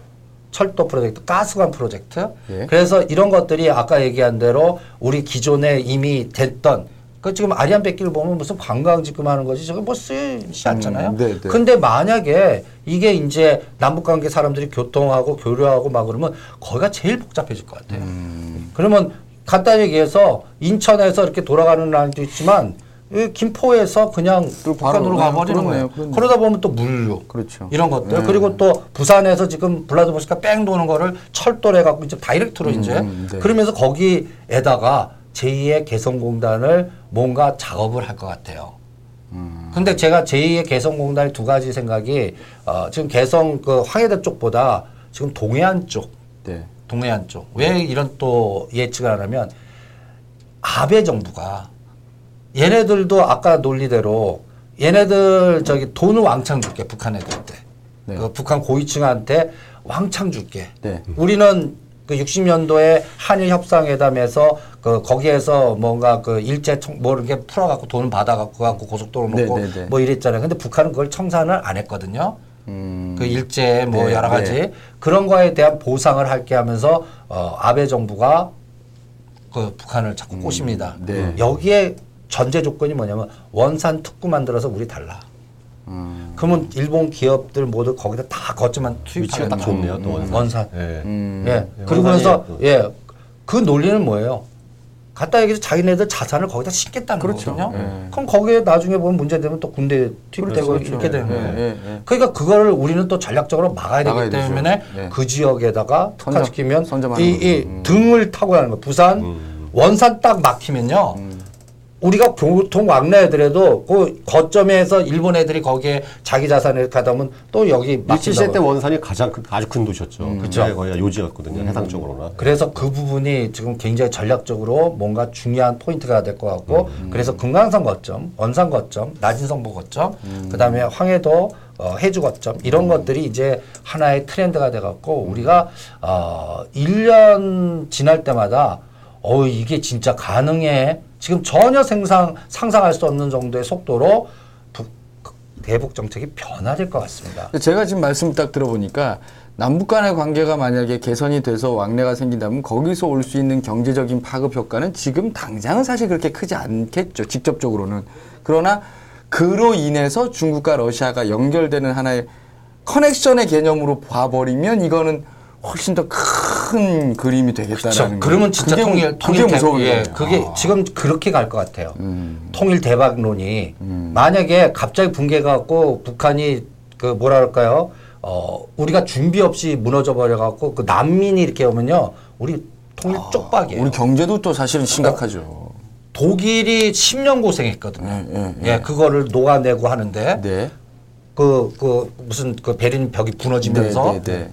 철도 프로젝트, 가스관 프로젝트. 예. 그래서 이런 것들이 아까 얘기한 대로 우리 기존에 이미 됐던 그 지금 아리안 백기를 보면 무슨 관광 지금 하는 것이 저게 뭐 쓰이지 않잖아요. 음, 네, 네. 근데 만약에 이게 이제 남북 관계 사람들이 교통하고 교류하고 막 그러면 거기가 제일 복잡해질 것 같아요. 음. 그러면 간단히 얘기해서 인천에서 이렇게 돌아가는 라인도 있지만 이 김포에서 그냥 북한으로 네, 가버리는 거예요. 그렇네요. 그러다 보면 또 물류 그렇죠. 이런 것들 네. 그리고 또 부산에서 지금 블라디보스카 뺑 도는 거를 철도로 해갖고 이제 다이렉트로 이제 음, 네. 그러면서 거기에다가 제2의 개성공단을 뭔가 작업을 할 것 같아요. 음. 근데 제가 제2의 개성공단의 두 가지 생각이 어, 지금 개성 그 황해도 쪽보다 지금 동해안 쪽 네. 동해안 쪽. 왜 이런 또 예측을 하냐면 아베 정부가 얘네들도 아까 논리대로 얘네들 저기 돈을 왕창 줄게 북한 애들한테. 네. 그 북한 고위층한테 왕창 줄게. 네. 우리는 그 60년도에 한일 협상회담에서 그 거기에서 뭔가 그 일제 청, 뭐 이렇게 풀어갖고 돈을 받아갖고 갖고 고속도로 네, 놓고 네, 네. 뭐 이랬잖아요. 근데 북한은 그걸 청산을 안 했거든요. 음. 그 일제 뭐 네, 여러 가지 네. 그런 거에 대한 보상을 할게 하면서 어 아베 정부가 그 북한을 자꾸 꼬십니다. 네. 여기에 전제 조건이 뭐냐면 원산 특구 만들어서 우리 달라. 음. 그러면 일본 기업들 모두 거기다 다 거점만 위치가 딱 투입하겠다. 좋네요, 또 원산. 원산. 예. 음. 예. 예, 그러면서 원산이 또- 예. 그 논리는 뭐예요? 갖다 얘기해서 자기네들 자산을 거기다 싣겠다는 그렇죠. 거거든요. 예. 그럼 거기에 나중에 보면 문제 되면 또 군대 투입되고 그렇죠. 이렇게 되는 예, 거예요. 예, 예. 그러니까 그거를 우리는 또 전략적으로 막아야 되기 막아야 되죠. 때문에 네. 그 지역에다가 선점- 특화시키면 선점하는 이, 거죠. 이 음. 등을 타고 가는 거예요. 부산 원산 딱 막히면요. 음. 우리가 교통 왕래 애들에도 그 거점에서 일본 애들이 거기에 자기 자산을 가다 보면 또 여기 17세 때. 원산이 가장 큰, 아주 큰 도시였죠. 그쵸. 그게 거의 요지였거든요. 해상 쪽으로나. 그래서 그 부분이 지금 굉장히 전략적으로 뭔가 중요한 포인트가 될 것 같고 그래서 금강산 거점, 원산 거점, 나진성보 거점, 그다음에 황해도 어, 해주 거점 이런 것들이 이제 하나의 트렌드가 돼 갖고 우리가 어 1년 지날 때마다 어 이게 진짜 가능해. 지금 전혀 생상 상상할 수 없는 정도의 속도로 북, 대북 정책이 변화될 것 같습니다. 제가 지금 말씀 딱 들어보니까 남북 간의 관계가 만약에 개선이 돼서 왕래가 생긴다면 거기서 올 수 있는 경제적인 파급 효과는 지금 당장은 사실 그렇게 크지 않겠죠. 직접적으로는. 그러나 그로 인해서 중국과 러시아가 연결되는 하나의 커넥션의 개념으로 봐버리면 이거는 훨씬 더 큰 그림이 되겠다라는. 거예요. 그러면 진짜 그게, 통일 그게 통일 무서워요. 예, 그게 아. 지금 그렇게 갈 것 같아요. 음. 통일 대박론이 만약에 갑자기 붕괴가 갖고 북한이 그 뭐라 그럴까요? 어 우리가 준비 없이 무너져 버려 갖고 그 난민이 이렇게 오면요. 우리 통일 쪽박이에요. 아, 우리 경제도 또 사실은 심각하죠. 독일이 10년 고생했거든요. 예, 예, 예, 그거를 녹아내고 하는데 네. 그, 그, 무슨 그 베린 벽이 무너지면서 네, 네, 네.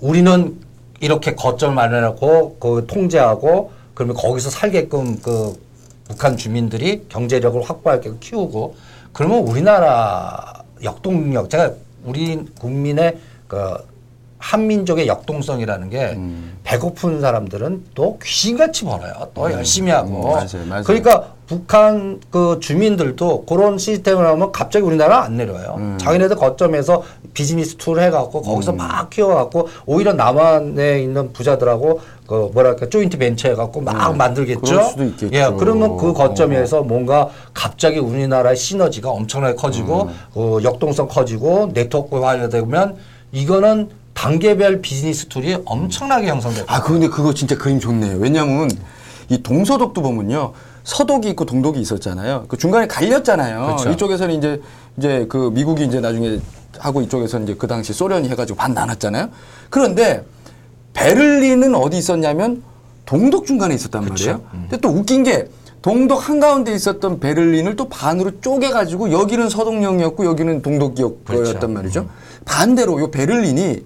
우리는 이렇게 거점을 마련하고 그 통제하고 그러면 거기서 살게끔 그 북한 주민들이 경제력을 확보할게 키우고 그러면 우리나라 역동력 제가 우리 국민의 그 한민족의 역동성이라는 게 음. 배고픈 사람들은 또 귀신같이 벌어요. 또 열심히 하고. 음, 맞아요, 맞아요. 그러니까 북한 그 주민들도 그런 시스템을 하면 갑자기 우리나라 안 내려요. 음. 자기네들 거점에서 비즈니스 tool 해갖고 거기서 막 키워갖고 오히려 남한에 있는 부자들하고 그 뭐랄까 조인트 벤처 해갖고 막 만들겠죠. 음. 그럴 수도 있겠죠. 예, 그러면 그 거점에서 뭔가 갑자기 우리나라의 시너지가 엄청나게 커지고 음. 어, 역동성 커지고 네트워크화가 되면 이거는 단계별 비즈니스 tool이 엄청나게 형성될 거예요. 아, 근데 그거 진짜 그림 좋네요. 왜냐면 이 동서독도 보면요. 서독이 있고 동독이 있었잖아요. 그 중간에 갈렸잖아요. 그렇죠. 이쪽에서는 이제 이제 그 미국이 이제 나중에 하고 이쪽에서는 이제 그 당시 소련이 해가지고 반 나눴잖아요. 그런데 베를린은 어디 있었냐면 동독 중간에 있었단 말이에요. 근데 또 웃긴 게 동독 한가운데 있었던 베를린을 또 반으로 쪼개가지고 여기는 서독령이었고 여기는 동독이었단 그렇죠. 말이죠. 반대로 요 베를린이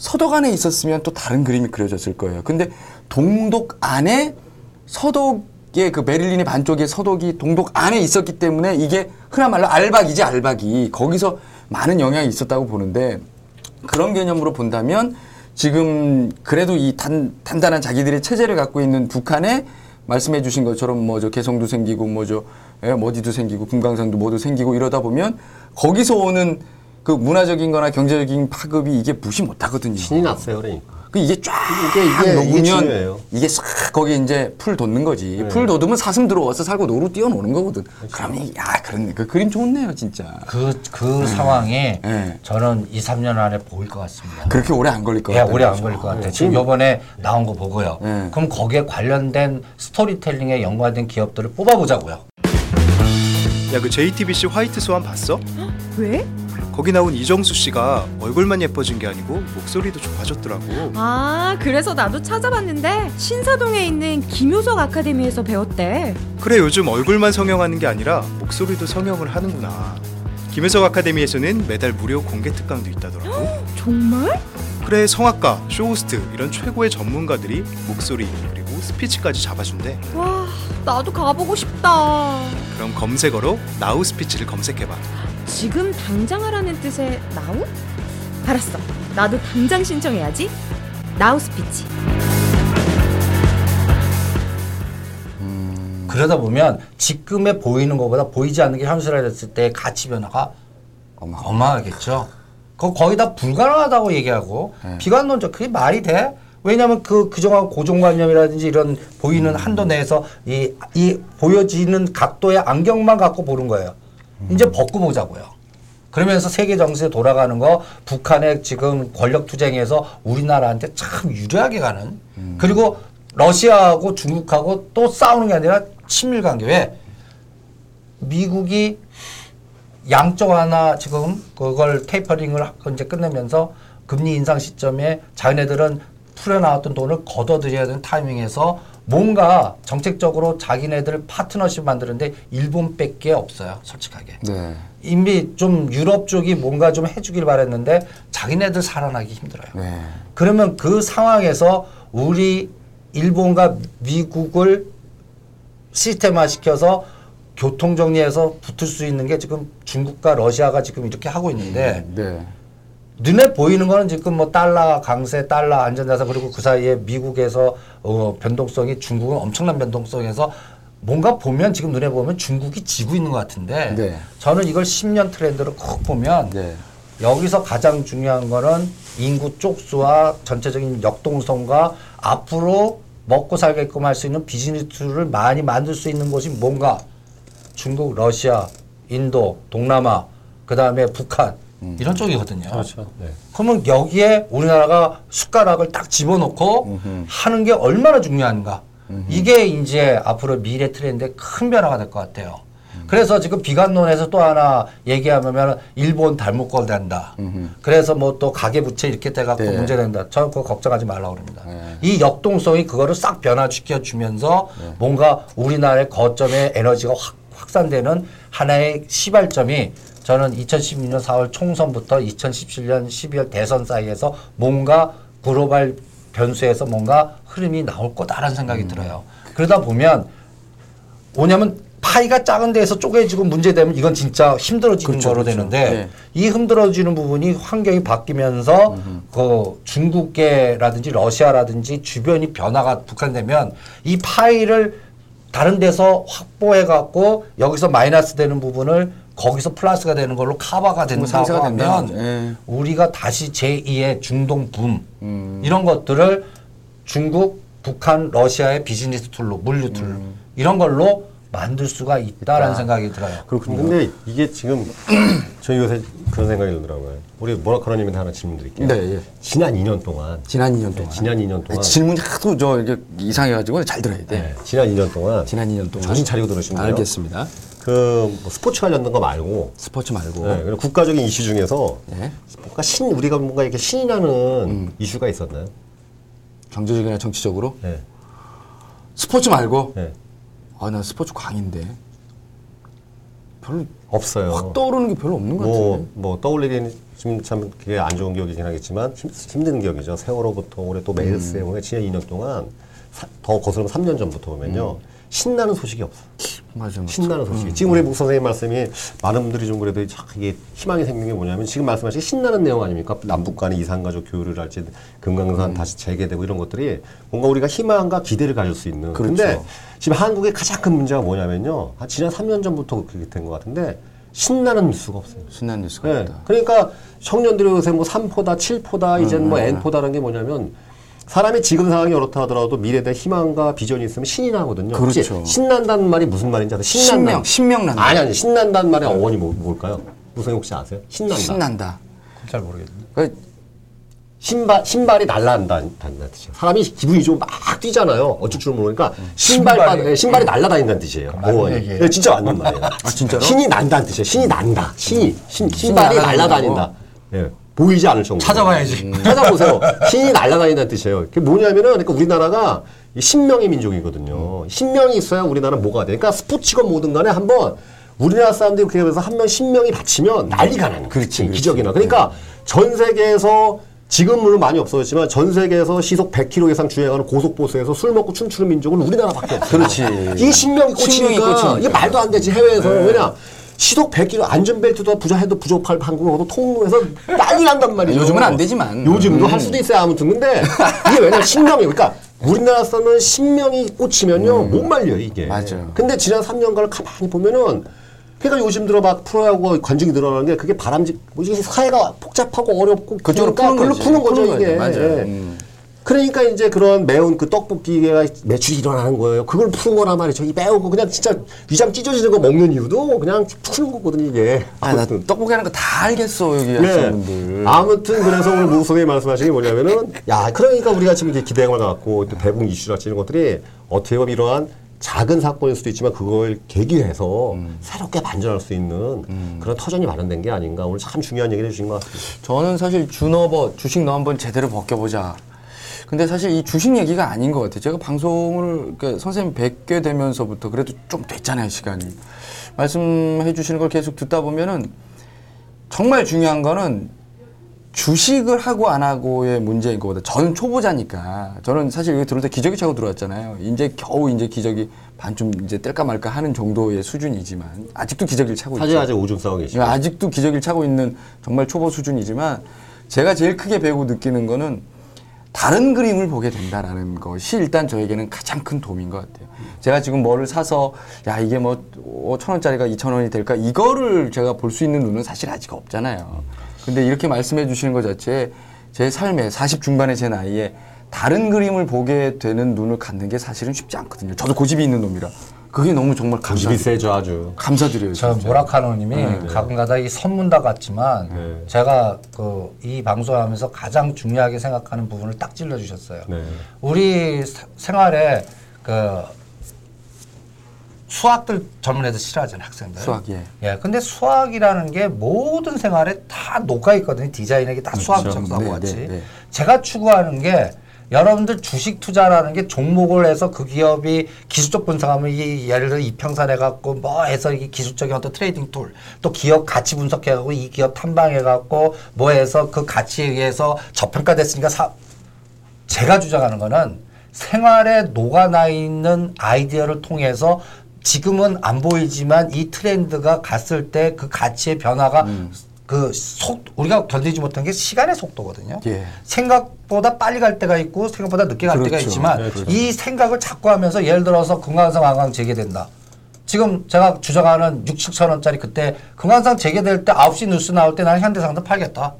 서독 안에 있었으면 또 다른 그림이 그려졌을 거예요. 근데 동독 안에 서독의 그 베를린의 반쪽에 서독이 동독 안에 있었기 때문에 이게 흔한 말로 알박이지 알박이 거기서 많은 영향이 있었다고 보는데 그런 개념으로 본다면 지금 그래도 이 단, 단단한 자기들의 체제를 갖고 있는 북한에 말씀해 주신 것처럼 뭐 저 개성도 생기고 뭐 저 예, 뭐도 생기고 금강산도 뭐도 생기고 이러다 보면 거기서 오는 그 문화적인 거나 경제적인 파급이 이게 무시 못 하거든요. 신이 났어요, 그러니까. 그 이게 쫙 이게- 이게- 이게 녹으면 중요해요. 이게 싹 거기 이제 풀 돋는 거지. 풀 돋으면 사슴 들어와서 살고 노루 뛰어노는 거거든. 그러면 이- 야 그렇네. 그 그림 좋네요 진짜. 그, 그 상황이 네. 저는 2, 3년 안에 보일 것 같습니다. 그렇게 오래 안 걸릴 것 예, 같아요. 오래 안 걸릴 것 같아요. 지금 요번에 나온 거 보고요. 네. 그럼 거기에 관련된 스토리텔링에 연관된 기업들을 뽑아보자고요. 야 그 JTBC 화이트 스완 봤어? 왜? 거기 나온 이정수 씨가 얼굴만 예뻐진 게 아니고 목소리도 좋아졌더라고. 아, 그래서 나도 찾아봤는데 신사동에 있는 김효석 아카데미에서 배웠대. 그래 요즘 얼굴만 성형하는 게 아니라 목소리도 성형을 하는구나. 김혜석 아카데미에서는 매달 무료 공개 특강도 있다더라고. 정말? 그래 성악가, 쇼호스트 이런 최고의 전문가들이 목소리 그리고 스피치까지 잡아준대. 와, 나도 가보고 싶다. 그럼 검색어로 나우 스피치를 검색해봐. 지금 당장 하라는 뜻의 now? 알았어. 나도 당장 신청해야지. 나우 스피치. 그러다 보면 지금에 보이는 것보다 보이지 않는 게 현실화됐을 때 가치 변화가 어마. 어마하겠죠. 그거 거의 다 불가능하다고 얘기하고 비관론적 그게 말이 돼? 왜냐하면 그 그동안 고정관념이라든지 이런 보이는 한도 내에서 이, 이 보여지는 각도의 안경만 갖고 보는 거예요. 이제 벗고 보자고요. 그러면서 세계 정세에 돌아가는 거 북한의 지금 권력 투쟁에서 우리나라한테 참 유리하게 가는 그리고 러시아하고 중국하고 또 싸우는 게 아니라 친밀 관계 왜 미국이 양쪽 하나 지금 그걸 테이퍼링을 이제 끝내면서 금리 인상 시점에 자기네들은 풀어나왔던 돈을 걷어들여야 되는 타이밍에서 뭔가 정책적으로 자기네들 파트너십 만드는데 일본밖에 없어요 솔직하게 네. 이미 좀 유럽 쪽이 뭔가 좀 해주길 바랬는데 자기네들 살아나기 힘들어요. 네. 그러면 그 상황에서 우리 일본과 미국을 시스템화 시켜서 교통 정리해서 붙을 수 있는 게 지금 중국과 러시아가 지금 이렇게 하고 있는데 네. 눈에 보이는 거는 지금 뭐 달러 강세, 달러 안전자산 그리고 그 사이에 미국에서 어 변동성이 중국은 엄청난 변동성에서 뭔가 보면 지금 눈에 보면 중국이 지고 있는 것 같은데 네. 저는 이걸 10년 트렌드로 콕 보면 네. 여기서 가장 중요한 거는 인구 쪽수와 전체적인 역동성과 앞으로 먹고 살게끔 할 수 있는 비즈니스를 많이 만들 수 있는 곳이 뭔가 중국, 러시아, 인도, 동남아, 그 다음에 북한 이런 쪽이거든요. 그렇죠. 네. 그러면 여기에 우리나라가 숟가락을 딱 집어넣고 하는 게 얼마나 중요한가. 이게 이제 앞으로 미래 트렌드의 큰 변화가 될 것 같아요. 그래서 지금 비관론에서 또 하나 얘기하면 일본 닮을 거 된다. 그래서 뭐 또 가계부채 이렇게 돼갖고 네. 문제 된다. 저는 그거 걱정하지 말라고 그럽니다. 네. 이 역동성이 그거를 싹 변화시켜 주면서 뭔가 우리나라의 거점의 에너지가 확, 확산되는 하나의 시발점이 저는 2016년 4월 총선부터 2017년 12월 대선 사이에서 뭔가 글로벌 변수에서 뭔가 흐름이 나올 거다라는 생각이 들어요. 그러다 보면 뭐냐면 파이가 작은 데에서 쪼개지고 문제되면 이건 진짜 힘들어지는 그렇죠, 거로 그렇죠. 되는데 네. 이 힘들어지는 부분이 환경이 바뀌면서 그 중국계라든지 러시아라든지 주변이 변화가 북한되면 이 파이를 다른 데서 확보해 갖고 여기서 마이너스 되는 부분을 거기서 플러스가 되는 걸로 카바가 된다고 하면 거죠. 예. 우리가 다시 제2의 중동 붐 음. 이런 것들을 중국, 북한, 러시아의 비즈니스 tool로 물류 tool로 이런 걸로 만들 수가 있다라는 음. 있다. 생각이 들어요. 그렇군요. 근데 이게 지금 저희 요새 그런 생각이 들더라고요. 우리 모라카라님한테 하나 질문 드릴게요. 네, 예. 지난 2년 동안 지난 2년 동안. 지난 2년 동안 질문이 하도 저 이게 이상해가지고 잘 들어야 돼. 네, 지난 2년 동안 지난 2년 동안. 정신 차리고 들으시면 돼요. 알겠습니다. 그 뭐 스포츠 관련된 거 말고 스포츠 말고. 네, 그리고 국가적인 이슈 중에서 예. 뭔가 신 우리가 뭔가 이렇게 신이 나는 음. 이슈가 있었나요? 경제적이나 정치적으로. 네. 스포츠 말고. 네. 아, 나 스포츠 광인데. 별로 없어요. 확 떠오르는 게 별로 없는 것 뭐, 같아요. 뭐 떠올리기는 지금 참 그게 안 좋은 기억이긴 하겠지만 힘, 힘든 기억이죠. 세월호부터 올해 또 메르스 음. 때문에 지난 2년 동안 사- 더 거슬면 3년 전부터 보면요. 신나는 소식이 없어. 맞아, 맞아. 신나는 소식이. 지금 우리 목 선생님 말씀이 많은 분들이 좀 그래도 참 이게 희망이 생긴 게 뭐냐면 지금 말씀하신 신나는 내용 아닙니까? 남북 간의 이산가족 교류를 할지 금강산 다시 재개되고 이런 것들이 뭔가 우리가 희망과 기대를 가질 수 있는. 그렇죠. 근데 지금 한국의 가장 큰 문제가 뭐냐면요. 한 지난 3년 전부터 그렇게 된 것 같은데 신나는 뉴스가 없어요. 신나는 뉴스가 네. 있다. 그러니까 청년들이 요새 뭐 3포다, 7포다, 이제는 뭐 N포다라는 게 뭐냐면 사람이 지금 상황이 어떻다 하더라도 미래에 대한 희망과 비전이 있으면 신이 나거든요. 그렇죠. 혹시 신난다는 말이 무슨 말인지 아세요? 신난다. 신명, 신명 난다. 아니, 아니, 신난다는 말의 어원이 뭐, 뭘까요? 무슨 혹시 아세요? 신난다. 신난다. 잘 모르겠는데. 그 신발, 신발이 날라다닌다는 뜻이에요. 사람이 기분이 좀 막 뛰잖아요. 어쩔 줄 모르니까 신발, 신발이- 신발이, 신발이 날라다닌다는 뜻이에요. 맞는 어원이. 얘기예요. 네, 진짜 맞는 말이에요. 아, 진짜로? 신이 난다는 뜻이에요. 신이 난다. 신이. 신, 신발이? 날라다닌다. 예. 보이지 않을 정도. 찾아봐야지. 찾아보세요. 신이 날아다닌다는 뜻이에요. 그게 뭐냐면은, 그러니까 우리나라가 이 신명의 민족이거든요. 신명이 있어야 우리나라는 뭐가 돼. 그러니까 스포츠건 뭐든 간에 한번 우리나라 사람들이 그렇게 해서 한 명 신명이 받치면 난리가 나는. 그렇지, 그렇지. 기적이나. 그러니까 전 세계에서 지금 물론 많이 없어졌지만 전 세계에서 시속 100km 이상 주행하는 고속버스에서 술 먹고 춤추는 민족은 우리나라밖에 없어요. 그렇지. 이게 신명이 신명이 꽂히니까 꽂히니까. 이게 말도 안 되지 해외에서 왜냐 시속 100km 안전벨트도 부자해도 부족할 한국어도 통로에서 난리 난단 말이죠. 요즘은 안 되지만. 요즘도 음. 할 수도 있어요 아무튼 근데 이게 왜냐면 신명이 그러니까 우리나라 사람은 신명이 꽂히면요 못 말려요 이게. 맞아요. 근데 지난 3년간을 가만히 보면은 그러니까 요즘 들어 막 프로야구 관중이 늘어나는 게 그게 바람직 뭐지 사회가 복잡하고 어렵고 그쪽으로 그러니까 푸는. 푸는 거죠 이게. 맞아요. 예. 음. 그러니까 이제 그런 매운 그 떡볶이가 매출이 일어나는 거예요. 그걸 푸는 거란 말이죠. 이 매운 거 그냥 진짜 위장 찢어지는 거 먹는 이유도 그냥 푸는 거거든요, 이게. 아, 나. 떡볶이 하는 거 다 알겠어, 여기 네. 학생분들. 아무튼 그래서 오늘 모성이 말씀하신 게 뭐냐면은 야 그러니까 우리가 지금 이렇게 기대감을 갖고 또 대북 이슈랄지 이런 것들이 어떻게 보면 이러한 작은 사건일 수도 있지만 그걸 계기해서 음. 새롭게 반전할 수 있는 그런 터전이 마련된 게 아닌가 오늘 참 중요한 얘기를 해주신 것 같습니다. 저는 사실 준업어 주식 너 한번 제대로 벗겨보자. 근데 사실 이 주식 얘기가 아닌 것 같아요. 제가 방송을 그러니까 선생님 뵙게 되면서부터 그래도 좀 됐잖아요 시간이. 말씀해 주시는 걸 계속 듣다 보면은 정말 중요한 거는 주식을 하고 안 하고의 문제인 것보다 저는 초보자니까 저는 사실 여기 들어올 때 기저귀 차고 들어왔잖아요. 이제 겨우 이제 기저귀 반쯤 이제 뗄까 말까 하는 정도의 수준이지만 아직도 기저귀를 차고 있죠. 사실 아직 오줌 싸고 계시죠. 아직도 기저귀를 차고 있는 정말 초보 수준이지만 제가 제일 크게 배우고 느끼는 거는 다른 그림을 보게 된다라는 것이 일단 저에게는 가장 큰 도움인 것 같아요. 제가 지금 뭐를 사서 야 이게 뭐천 원짜리가 이천 원이 될까 이거를 제가 볼 수 있는 눈은 사실 아직 없잖아요. 근데 이렇게 말씀해 주시는 것 자체에 제 삶에 40 중반의 제 나이에 다른 그림을 보게 되는 눈을 갖는 게 사실은 쉽지 않거든요. 저도 고집이 있는 놈이라 그게 너무 정말 감사 세죠 아주. 감사드려요. 저 진짜. 모라카노님이 가끔가다 이 선문다 같지만 네. 제가 그 이 방송하면서 가장 중요하게 생각하는 부분을 딱 찔러 주셨어요. 네. 우리 사- 생활에 그 수학들 전문에서 싫어하잖아요 학생들. 수학, 예. 예. 근데 수학이라는 게 모든 생활에 다 녹아 있거든요. 디자인에게 다 수학 적사하고 네, 같이. 네, 네. 제가 추구하는 게 여러분들 주식 투자라는 게 종목을 해서 그 기업이 기술적 분석하면 이 예를 들어 이평선 해갖고 뭐 해서 이 기술적인 어떤 trading tool 또 기업 가치 분석해갖고 이 기업 탐방해갖고 뭐 해서 그 가치에 의해서 저평가됐으니까 사 제가 주장하는 거는 생활에 녹아나 있는 아이디어를 통해서 지금은 안 보이지만 이 트렌드가 갔을 때 그 가치의 변화가 음. 그 속 우리가 견디지 못한 게 시간의 속도거든요. 예. 생각보다 빨리 갈 때가 있고 생각보다 늦게 갈 때가 그렇죠. 있지만 네, 그렇죠. 이 생각을 자꾸 하면서 예를 들어서 금강산 관광 재개된다. 지금 제가 주장하는 6, 7천 원짜리 그때 금강산 재개될 때 9시 뉴스 나올 때 나는 현대상도 팔겠다.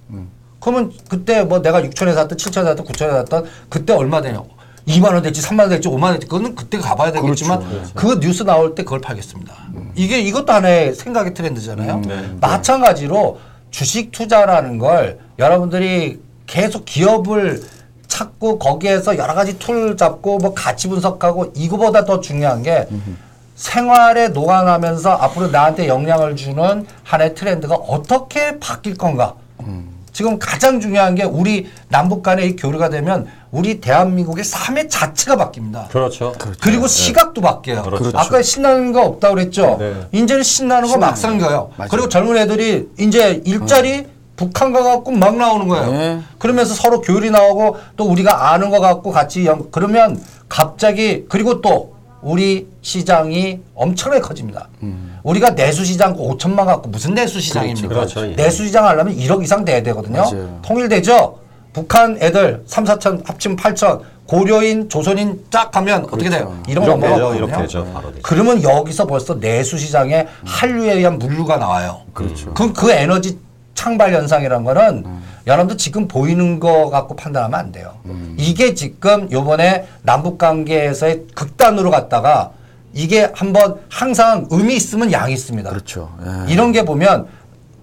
그러면 그때 뭐 내가 6천에 샀든 7천에 샀든 9천에 샀든 그때 얼마 되냐고. 2만 원 될지 3만 원 될지 5만 원 될지 그거는 그때 가봐야 되겠지만 그 뉴스 나올 때 그걸 팔겠습니다. 이게 이것도 하나의 생각의 트렌드잖아요. 마찬가지로 주식 투자라는 걸 여러분들이 계속 기업을 찾고 거기에서 여러 가지 툴 잡고 뭐 가치 분석하고 이거보다 더 중요한 게 생활에 녹아나면서 앞으로 나한테 영향을 주는 하나의 트렌드가 어떻게 바뀔 건가. 지금 가장 중요한 게 우리 남북 간의 이 교류가 되면 우리 대한민국의 삶의 자체가 바뀝니다. 그렇죠. 그리고 시각도 바뀌어요. 그렇죠. 아까 신나는 거 없다고 그랬죠. 네. 이제는 신나는 거 막상 가요. 맞아요. 그리고 젊은 애들이 이제 일자리 북한 가 갖고 막 나오는 거예요. 네. 그러면서 서로 교율이 나오고 또 우리가 아는 거 갖고 같이 연, 그러면 갑자기 그리고 또 우리 시장이 엄청나게 커집니다. 우리가 내수 시장 5천만 갖고 무슨 내수 시장입니까? 그렇죠. 예. 내수 시장 하려면 1억 이상 돼야 되거든요. 맞아요. 통일되죠. 북한 애들 3, 4천 합치면 8천 고려인 조선인 쫙 하면 어떻게 돼요? 이런 거 이렇게 되죠. 이렇게 되죠. 바로 되죠. 그러면 여기서 벌써 내수 시장에 한류에 의한 물류가 나와요. 그렇죠. 그럼 그 에너지 창발 현상이란 거는 여러분들 지금 보이는 거 갖고 판단하면 안 돼요. 이게 지금 요번에 남북 관계에서의 극단으로 갔다가 이게 한번 항상 의미 있으면 양이 있습니다. 그렇죠. 예. 이런 게 보면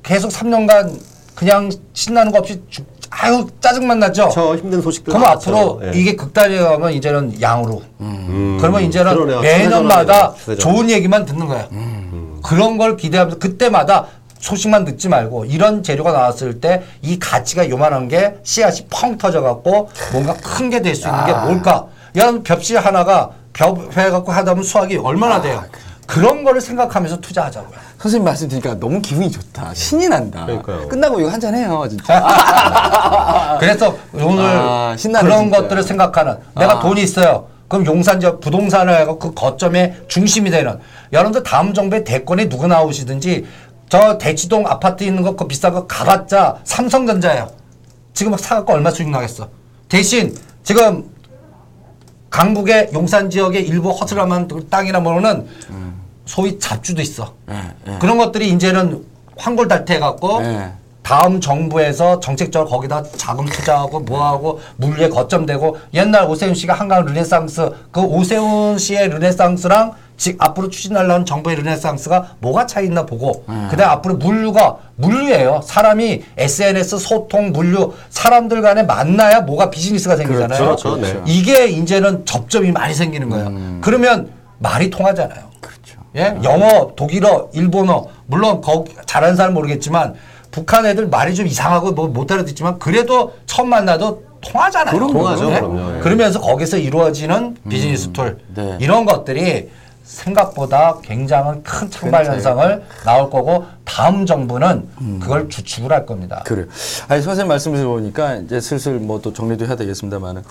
계속 3년간 그냥 신나는 거 없이 죽- 아유 짜증만 나죠. 저 힘든 소식들 그럼. 앞으로 예. 이게 극단에 가면 이제는 양으로. 음. 그러면 이제는 그러네요. 매년마다. 좋은 얘기만 듣는 거야. 그런 걸 기대하면서 그때마다 소식만 듣지 말고 이런 재료가 나왔을 때 이 가치가 요만한 게 씨앗이 펑 터져갖고 뭔가 큰 게 될 수 있는 게 뭘까? 여러분 벽실 하나가 벽 해갖고 하다 보면 수확이 얼마나 돼요? 그런 거를 생각하면서 투자하자고요. 선생님 말씀 드니까 너무 기분이 좋다. 신이 난다. 그러니까요. 끝나고 이거 한잔 해요, 진짜. 그래서 오늘 아, 신나네, 그런 진짜. 것들을 생각하는 내가 아. 돈이 있어요. 그럼 용산 저 부동산을 하고 그 거점의 중심이 되는 여러분들 다음 정부의 대권에 누구 나오시든지 저 대치동 아파트 있는 거 그 비싼 거 가봤자 삼성전자예요. 지금 막 사갖고 얼마 수익 나겠어. 대신 지금 강북의 용산 지역의 일부 그 땅이나 뭐는 소위 잡주도 있어. 예, 예. 그런 것들이 이제는 환골탈태 갖고 네. 다음 정부에서 정책적으로 거기다 자금 투자하고 뭐하고 물류에 거점되고 옛날 오세훈 씨가 한강 르네상스 그 오세훈 씨의 르네상스랑 즉 앞으로 추진하려는 정부의 르네상스가 뭐가 차이 있나 보고 그다음 앞으로 물류가 물류예요. 사람이 SNS 소통 물류 사람들 간에 만나야 뭐가 비즈니스가 생기잖아요. 그렇죠. 네. 이게 이제는 접점이 많이 생기는 거예요. 그러면 말이 통하잖아요. 그렇죠. 예? 영어, 독일어, 일본어 물론 거기 잘하는 사람 모르겠지만 북한 애들 말이 좀 이상하고 뭐 못 알아듣지만 그래도 처음 만나도 통하잖아요. 통하죠, 예? 그럼요. 예. 그러면서 거기서 이루어지는 비즈니스 툴 네. 이런 것들이 생각보다 굉장한 큰큰 현상을 나올 거고 다음 정부는 그걸 주축을 할 겁니다. 그래요. 아니 선생님 말씀을 들어보니까 이제 슬슬 뭐 또 정리도 해야 되겠습니다만은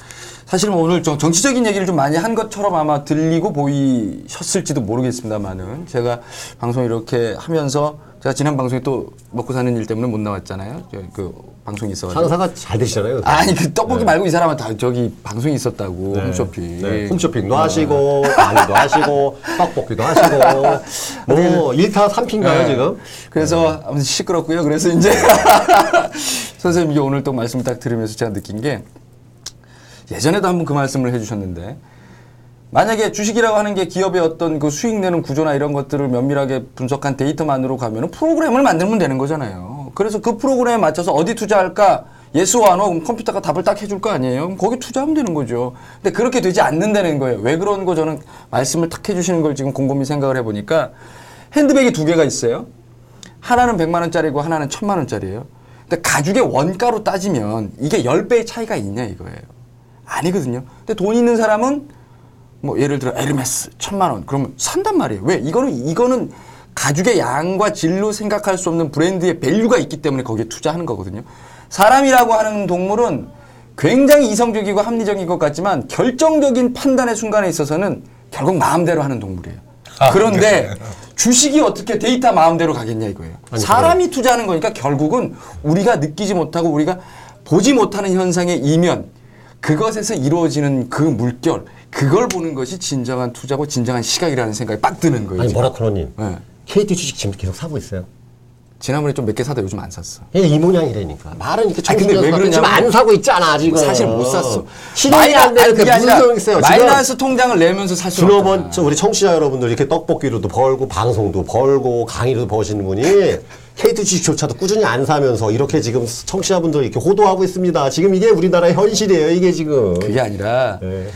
사실 뭐 오늘 정, 정치적인 얘기를 좀 많이 한 것처럼 아마 들리고 보이셨을지도 모르겠습니다만은 제가 방송 이렇게 하면서 제가 지난 방송에 또 먹고 사는 일 때문에 못 나왔잖아요. 저그 방송이 있어가지고. 장사가 잘 되시잖아요. 아니 그 떡볶이 말고 이 사람은 다 저기 방송이 있었다고 네. 홈쇼핑. 네, 홈쇼핑도 하시고, 방도 하시고, 떡볶이도 하시고, 뭐, 1타 3피인가요, 네. 지금? 그래서 아무튼 시끄럽고요. 그래서 이제 선생님 이 오늘 또 말씀 딱 들으면서 제가 느낀 게 예전에도 한번 그 말씀을 해주셨는데 만약에 주식이라고 하는 게 기업의 어떤 그 수익 내는 구조나 이런 것들을 면밀하게 분석한 데이터만으로 가면은 프로그램을 만들면 되는 거잖아요. 그래서 그 프로그램에 맞춰서 어디 투자할까? Yes or no 그럼 컴퓨터가 답을 딱 해줄 거 아니에요? 거기 투자하면 되는 거죠. 근데 그렇게 되지 않는다는 거예요. 왜 그런 거 저는 말씀을 딱 해주시는 걸 지금 곰곰이 생각을 해보니까 핸드백이 두 개가 있어요. 하나는 100만 원짜리고 하나는 1000만 원짜리예요. 근데 가죽의 원가로 따지면 이게 10배의 차이가 있냐 이거예요. 아니거든요. 근데 돈 있는 사람은 뭐 예를 들어 에르메스 1000만 원 그러면 산단 말이에요. 왜? 이거는 이거는 가죽의 양과 질로 생각할 수 없는 브랜드의 value가 있기 때문에 거기에 투자하는 거거든요. 사람이라고 하는 동물은 굉장히 이성적이고 합리적인 것 같지만 결정적인 판단의 순간에 있어서는 결국 마음대로 하는 동물이에요. 그런데 주식이 어떻게 데이터 마음대로 가겠냐 이거예요. 사람이 투자하는 거니까 결국은 우리가 느끼지 못하고 우리가 보지 못하는 현상의 이면 그것에서 이루어지는 그 물결 그걸 보는 것이 진정한 투자고 진정한 시각이라는 생각이 빡 드는 거예요. 아니 지금. 모라크로님 네. KT 주식 지금 계속 사고 있어요. 지난번에 좀 몇 개 사다 요즘 안 샀어. 예, 이 모양이라니까. 말은 이렇게 아니, 근데 왜 그러냐면 안 사고 있잖아 지금. 사실 못 샀어. 실현이 안 되는데 그게 무슨 소용 있어요? 마이너스 통장을 내면서 살 수는 지난번 우리 청취자 여러분들 이렇게 떡볶이로도 벌고 방송도 벌고 강의로도 버시는 분이 KT 주식조차도 꾸준히 안 사면서 이렇게 지금 청취자분들 이렇게 호도하고 있습니다. 지금 이게 우리나라의 현실이에요. 이게 지금. 그게 아니라 예.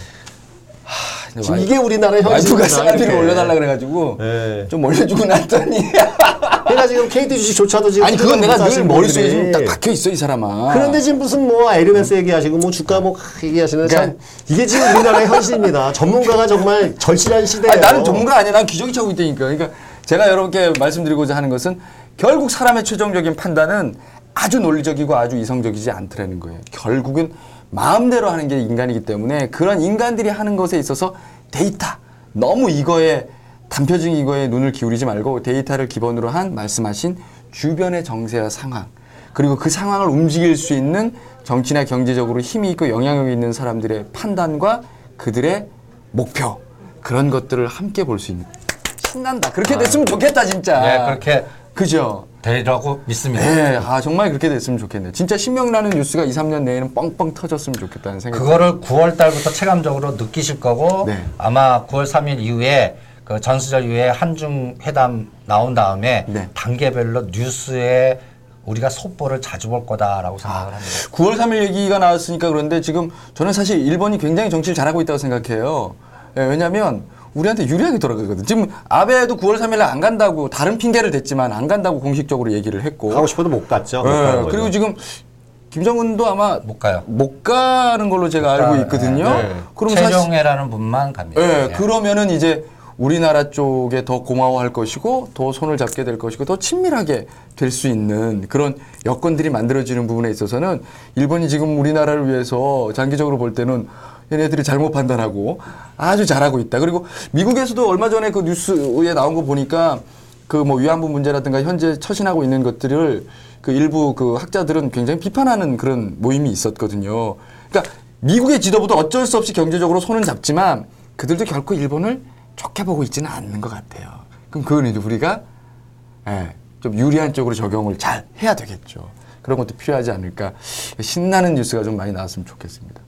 지금 이게 현실입니다. 쌀비를 이렇게. 올려달라 그래가지고 예. 좀 올려주고 났더니 그러니까 지금 KT 주식조차도 지금 아니 그건 내가 못늘 머릿속에 지금 딱 박혀 있어 이 사람아. 그런데 지금 무슨 뭐 에르메스 얘기하시고 뭐 주가 뭐 얘기하시는 참 그러니까- 이게 지금 우리나라의 현실입니다. 전문가가 정말 절실한 시대예요. 아니, 나는 전문가 아니야. 난 기저귀 차고 있다니까. 그러니까 제가 여러분께 말씀드리고자 하는 것은 결국 사람의 최종적인 판단은 아주 논리적이고 아주 이성적이지 않더라는 거예요. 결국은 마음대로 하는 게 인간이기 때문에 그런 인간들이 하는 것에 있어서 데이터 너무 이거에 단표적인 이거에 눈을 기울이지 말고 데이터를 기본으로 한 말씀하신 주변의 정세와 상황 그리고 그 상황을 움직일 수 있는 정치나 경제적으로 힘이 있고 영향력이 있는 사람들의 판단과 그들의 목표 그런 것들을 함께 볼 수 있는. 신난다. 그렇게 됐으면 좋겠다 진짜. 예, 그렇게 그죠 되리라고 믿습니다. 네, 아 정말 그렇게 됐으면 좋겠네 진짜 신명나는 뉴스가 2, 3년 내에는 뻥뻥 터졌으면 좋겠다는 생각이 그거를 9월 달부터 체감적으로 느끼실 거고 네. 아마 9월 3일 이후에 그 전수절 이후에 한중 회담 나온 다음에 네. 단계별로 뉴스에 우리가 속보를 자주 볼 거다라고 생각을 합니다. 9월 3일 얘기가 나왔으니까 그런데 지금 저는 사실 일본이 굉장히 정치를 잘하고 있다고 생각해요. 예, 왜냐하면 우리한테 유리하게 돌아가거든. 지금 아베도 9월 3일에 안 간다고 다른 핑계를 댔지만 안 간다고 공식적으로 얘기를 했고. 하고 싶어도 못 갔죠. 못 예, 가는 거죠. 그리고 지금 김정은도 아마 못 가요. 못 가는 걸로 제가 알고 있거든요. 네. 그럼 사실 최종회라는 분만 갑니다. 예, 예. 그러면은 이제 우리나라 쪽에 더 고마워할 것이고 더 손을 잡게 될 것이고 더 친밀하게 될 수 있는 그런 여건들이 만들어지는 부분에 있어서는 일본이 지금 우리나라를 위해서 장기적으로 볼 때는 얘네들이 잘못 판단하고 아주 잘하고 있다. 그리고 미국에서도 얼마 전에 그 뉴스에 나온 거 보니까 그 뭐 위안부 문제라든가 현재 처신하고 있는 것들을 그 일부 그 학자들은 굉장히 비판하는 그런 모임이 있었거든요. 그러니까 미국의 지도부도 어쩔 수 없이 경제적으로 손은 잡지만 그들도 결코 일본을 좋게 보고 있지는 않는 것 같아요. 그럼 그건 이제 우리가 예, 좀 유리한 쪽으로 적용을 잘 해야 되겠죠. 그런 것도 필요하지 않을까. 신나는 뉴스가 좀 많이 나왔으면 좋겠습니다.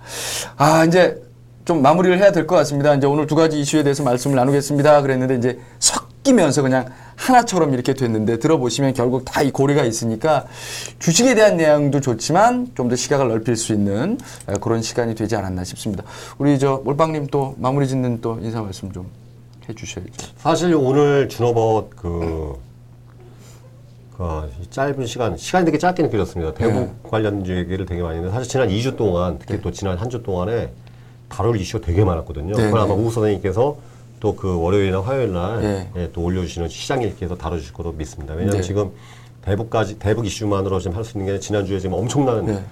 아, 이제 좀 마무리를 해야 될 것 같습니다. 이제 오늘 두 가지 이슈에 대해서 말씀을 나누겠습니다. 그랬는데 이제 섞이면서 그냥 하나처럼 이렇게 됐는데 들어보시면 결국 다 이 고리가 있으니까 주식에 대한 내용도 좋지만 좀 더 시각을 넓힐 수 있는 에, 그런 시간이 되지 않았나 싶습니다. 우리 저 몰빵님 또 마무리 짓는 또 인사 말씀 좀 해주셔야죠. 사실 오늘 준호버 그, 그 짧은 시간, 시간이 되게 짧게 느껴졌습니다. 대북 네. 관련 얘기를 되게 많이 했는데 사실 지난 2주 동안, 특히 또 지난 한 주 동안에 다룰 이슈가 되게 많았거든요. 네, 그걸 네. 아마 우 선생님께서 또 그 월요일이나 화요일 날 네. 예, 또 올려주시는 시장 읽기에서 다뤄주실 거로 믿습니다. 왜냐하면 네. 지금 대북까지, 대북 이슈만으로 지금 할 수 있는 게 지난주에 지금 엄청난 네.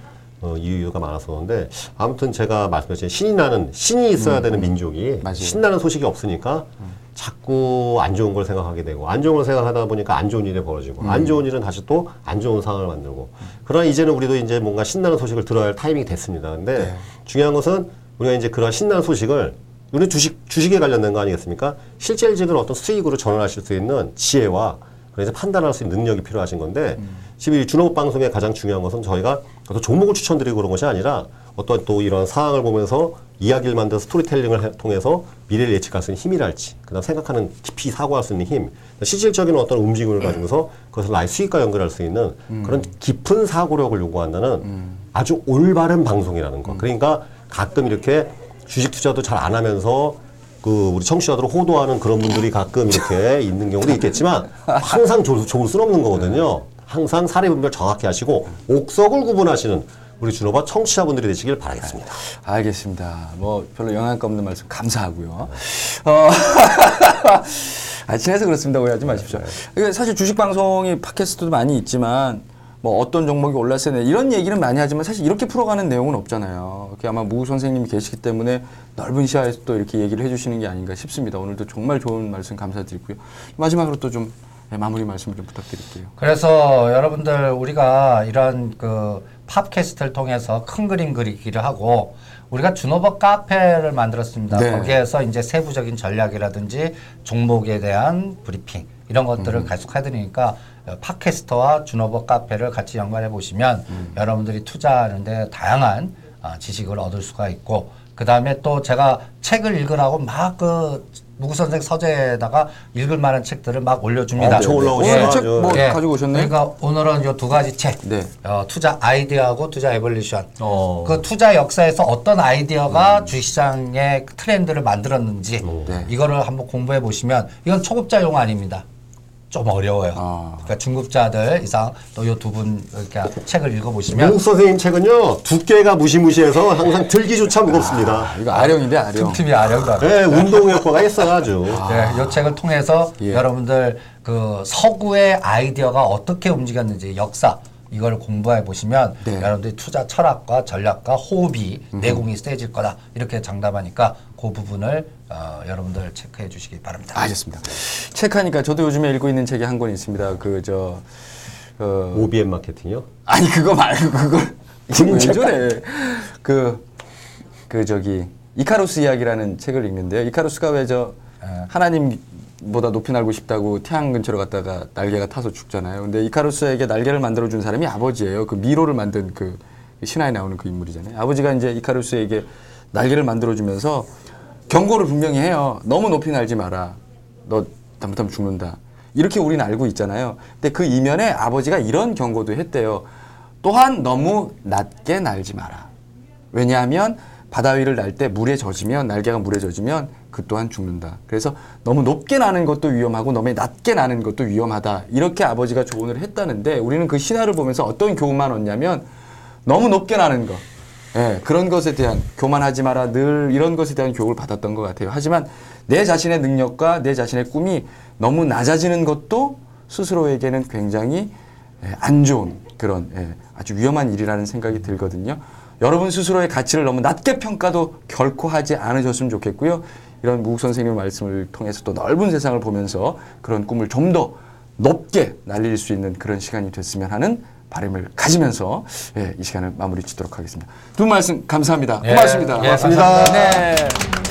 어, 이유가 많았었는데 아무튼 제가 말씀드린 신이 나는 신이 있어야 되는 민족이 음, 맞아요. 신나는 소식이 없으니까 자꾸 안 좋은 걸 생각하게 되고 안 좋은 걸 생각하다 보니까 안 좋은 일이 벌어지고 음. 안 좋은 일은 다시 또 안 좋은 상황을 만들고 그러나 이제는 우리도 이제 뭔가 신나는 소식을 들어야 할 타이밍이 됐습니다. 근데 네. 중요한 것은 우리가 이제 그런 신나는 소식을 우리 주식 주식에 관련된 거 아니겠습니까? 실질적인 어떤 수익으로 전환하실 수 있는 지혜와 그래서 판단할 수 있는 능력이 필요하신 건데 지금 이 준호업 방송의 가장 중요한 것은 저희가 어떤 종목을 추천드리고 그런 것이 아니라 어떤 또 이런 상황을 보면서 이야기를 만들어 스토리텔링을 해- 통해서 미래를 예측할 수 있는 힘이랄지 그다음 생각하는 깊이 사고할 수 있는 힘 실질적인 어떤 움직임을 가지고서 그것을 나의 수익과 연결할 수 있는 그런 깊은 사고력을 요구한다는 아주 올바른 방송이라는 거. 그러니까 가끔 이렇게 주식 투자도 잘 안 하면서 그 우리 청취자들을 호도하는 그런 분들이 가끔 이렇게 있는 경우도 있겠지만 항상 좋을, 좋을 수는 없는 거거든요. 항상 사례 분별 정확히 하시고 옥석을 구분하시는 우리 준호바 청취자분들이 되시길 바라겠습니다. 알겠습니다. 뭐 별로 영향가 없는 말씀 감사하고요. 어, 아, 친해서 그렇습니다. 오해하지 마십시오. 이게 사실 주식 방송이 팟캐스트도 많이 있지만 뭐 어떤 종목이 올랐어요 네, 이런 얘기는 많이 하지만 사실 이렇게 풀어가는 내용은 없잖아요. 그게 아마 무 선생님이 계시기 때문에 넓은 시야에서 또 이렇게 얘기를 해주시는 게 아닌가 싶습니다. 오늘도 정말 좋은 말씀 감사드리고요. 마지막으로 또좀 네, 마무리 말씀 좀 부탁드릴게요. 그래서 여러분들 우리가 이런 그 팟캐스트를 통해서 큰 그림 그리기를 하고 우리가 준호버 카페를 만들었습니다. 네. 거기에서 이제 세부적인 전략이라든지 종목에 대한 브리핑 이런 것들을 계속 해드리니까 어, 팟캐스터와 준호버 카페를 같이 연관해 보시면 여러분들이 투자하는데 다양한 어, 지식을 얻을 수가 있고 그 다음에 또 제가 책을 읽으라고 막그 무구 선생 서재에다가 읽을 만한 책들을 막 올려줍니다. 엄청 올라오죠. 오늘 예. 책뭐 예. 가지고 오셨나요? 그러니까 오늘은 요 두 가지 책. 네. 어, 투자 아이디어하고 투자 에볼루션. 어. 그 투자 역사에서 어떤 아이디어가 주식시장의 트렌드를 만들었는지 네. 이거를 한번 공부해 보시면 이건 초급자용 아닙니다. 좀 어려워요. 아. 그러니까 중급자들 이상 또 요 두분 이렇게 책을 읽어 보시면 뭉 선생님 책은요 두께가 무시무시해서 항상 들기조차 무겁습니다. 이거 아령인데 아령. 틈틈이 하고. 네, 운동 효과가 있어가지고. 네, 이 책을 통해서 예. 여러분들 그 서구의 아이디어가 어떻게 움직였는지 역사 이걸 공부해 보시면 네. 여러분들이 투자 철학과 전략과 호흡이 내공이 세질 거다 이렇게 장담하니까 그 부분을 어, 여러분들 체크해 주시기 바랍니다. 알겠습니다. 책 하니까 저도 요즘에 읽고 있는 책이 한 권 있습니다. 그저 어, OBM 마케팅이요? 아니 그거 말고 그걸 저래? 그, 그 저기 이카루스 이야기라는 책을 읽는데요. 이카루스가 왜 저 하나님보다 높이 날고 싶다고 태양 근처로 갔다가 날개가 타서 죽잖아요. 근데 이카루스에게 날개를 만들어 준 사람이 아버지예요. 그 미로를 만든 그 신화에 나오는 그 인물이잖아요. 아버지가 이제 이카루스에게 날개를 만들어 주면서 경고를 분명히 해요. 너무 높이 날지 마라. 너 잘못하면 죽는다. 이렇게 우리는 알고 있잖아요. 근데 그 이면에 아버지가 이런 경고도 했대요. 또한 너무 낮게 날지 마라. 왜냐하면 바다 위를 날 때 물에 젖으면 날개가 물에 젖으면 그 또한 죽는다. 그래서 너무 높게 나는 것도 위험하고 너무 낮게 나는 것도 위험하다. 이렇게 아버지가 조언을 했다는데 우리는 그 신화를 보면서 어떤 교훈만 얻냐면 너무 높게 나는 것. 예, 그런 것에 대한 교만하지 마라 늘 이런 것에 대한 교육을 받았던 것 같아요. 하지만 내 자신의 능력과 내 자신의 꿈이 너무 낮아지는 것도 스스로에게는 굉장히 예, 안 좋은 그런 예, 아주 위험한 일이라는 생각이 들거든요. 여러분 스스로의 가치를 너무 낮게 평가도 결코 하지 않으셨으면 좋겠고요. 이런 무국 선생님의 말씀을 통해서 또 넓은 세상을 보면서 그런 꿈을 좀 더 높게 날릴 수 있는 그런 시간이 됐으면 하는 바람을 가지면서 예, 이 시간을 마무리 짓도록 하겠습니다. 두분 말씀 감사합니다. 예, 고맙습니다. 예, 감사합니다. 네.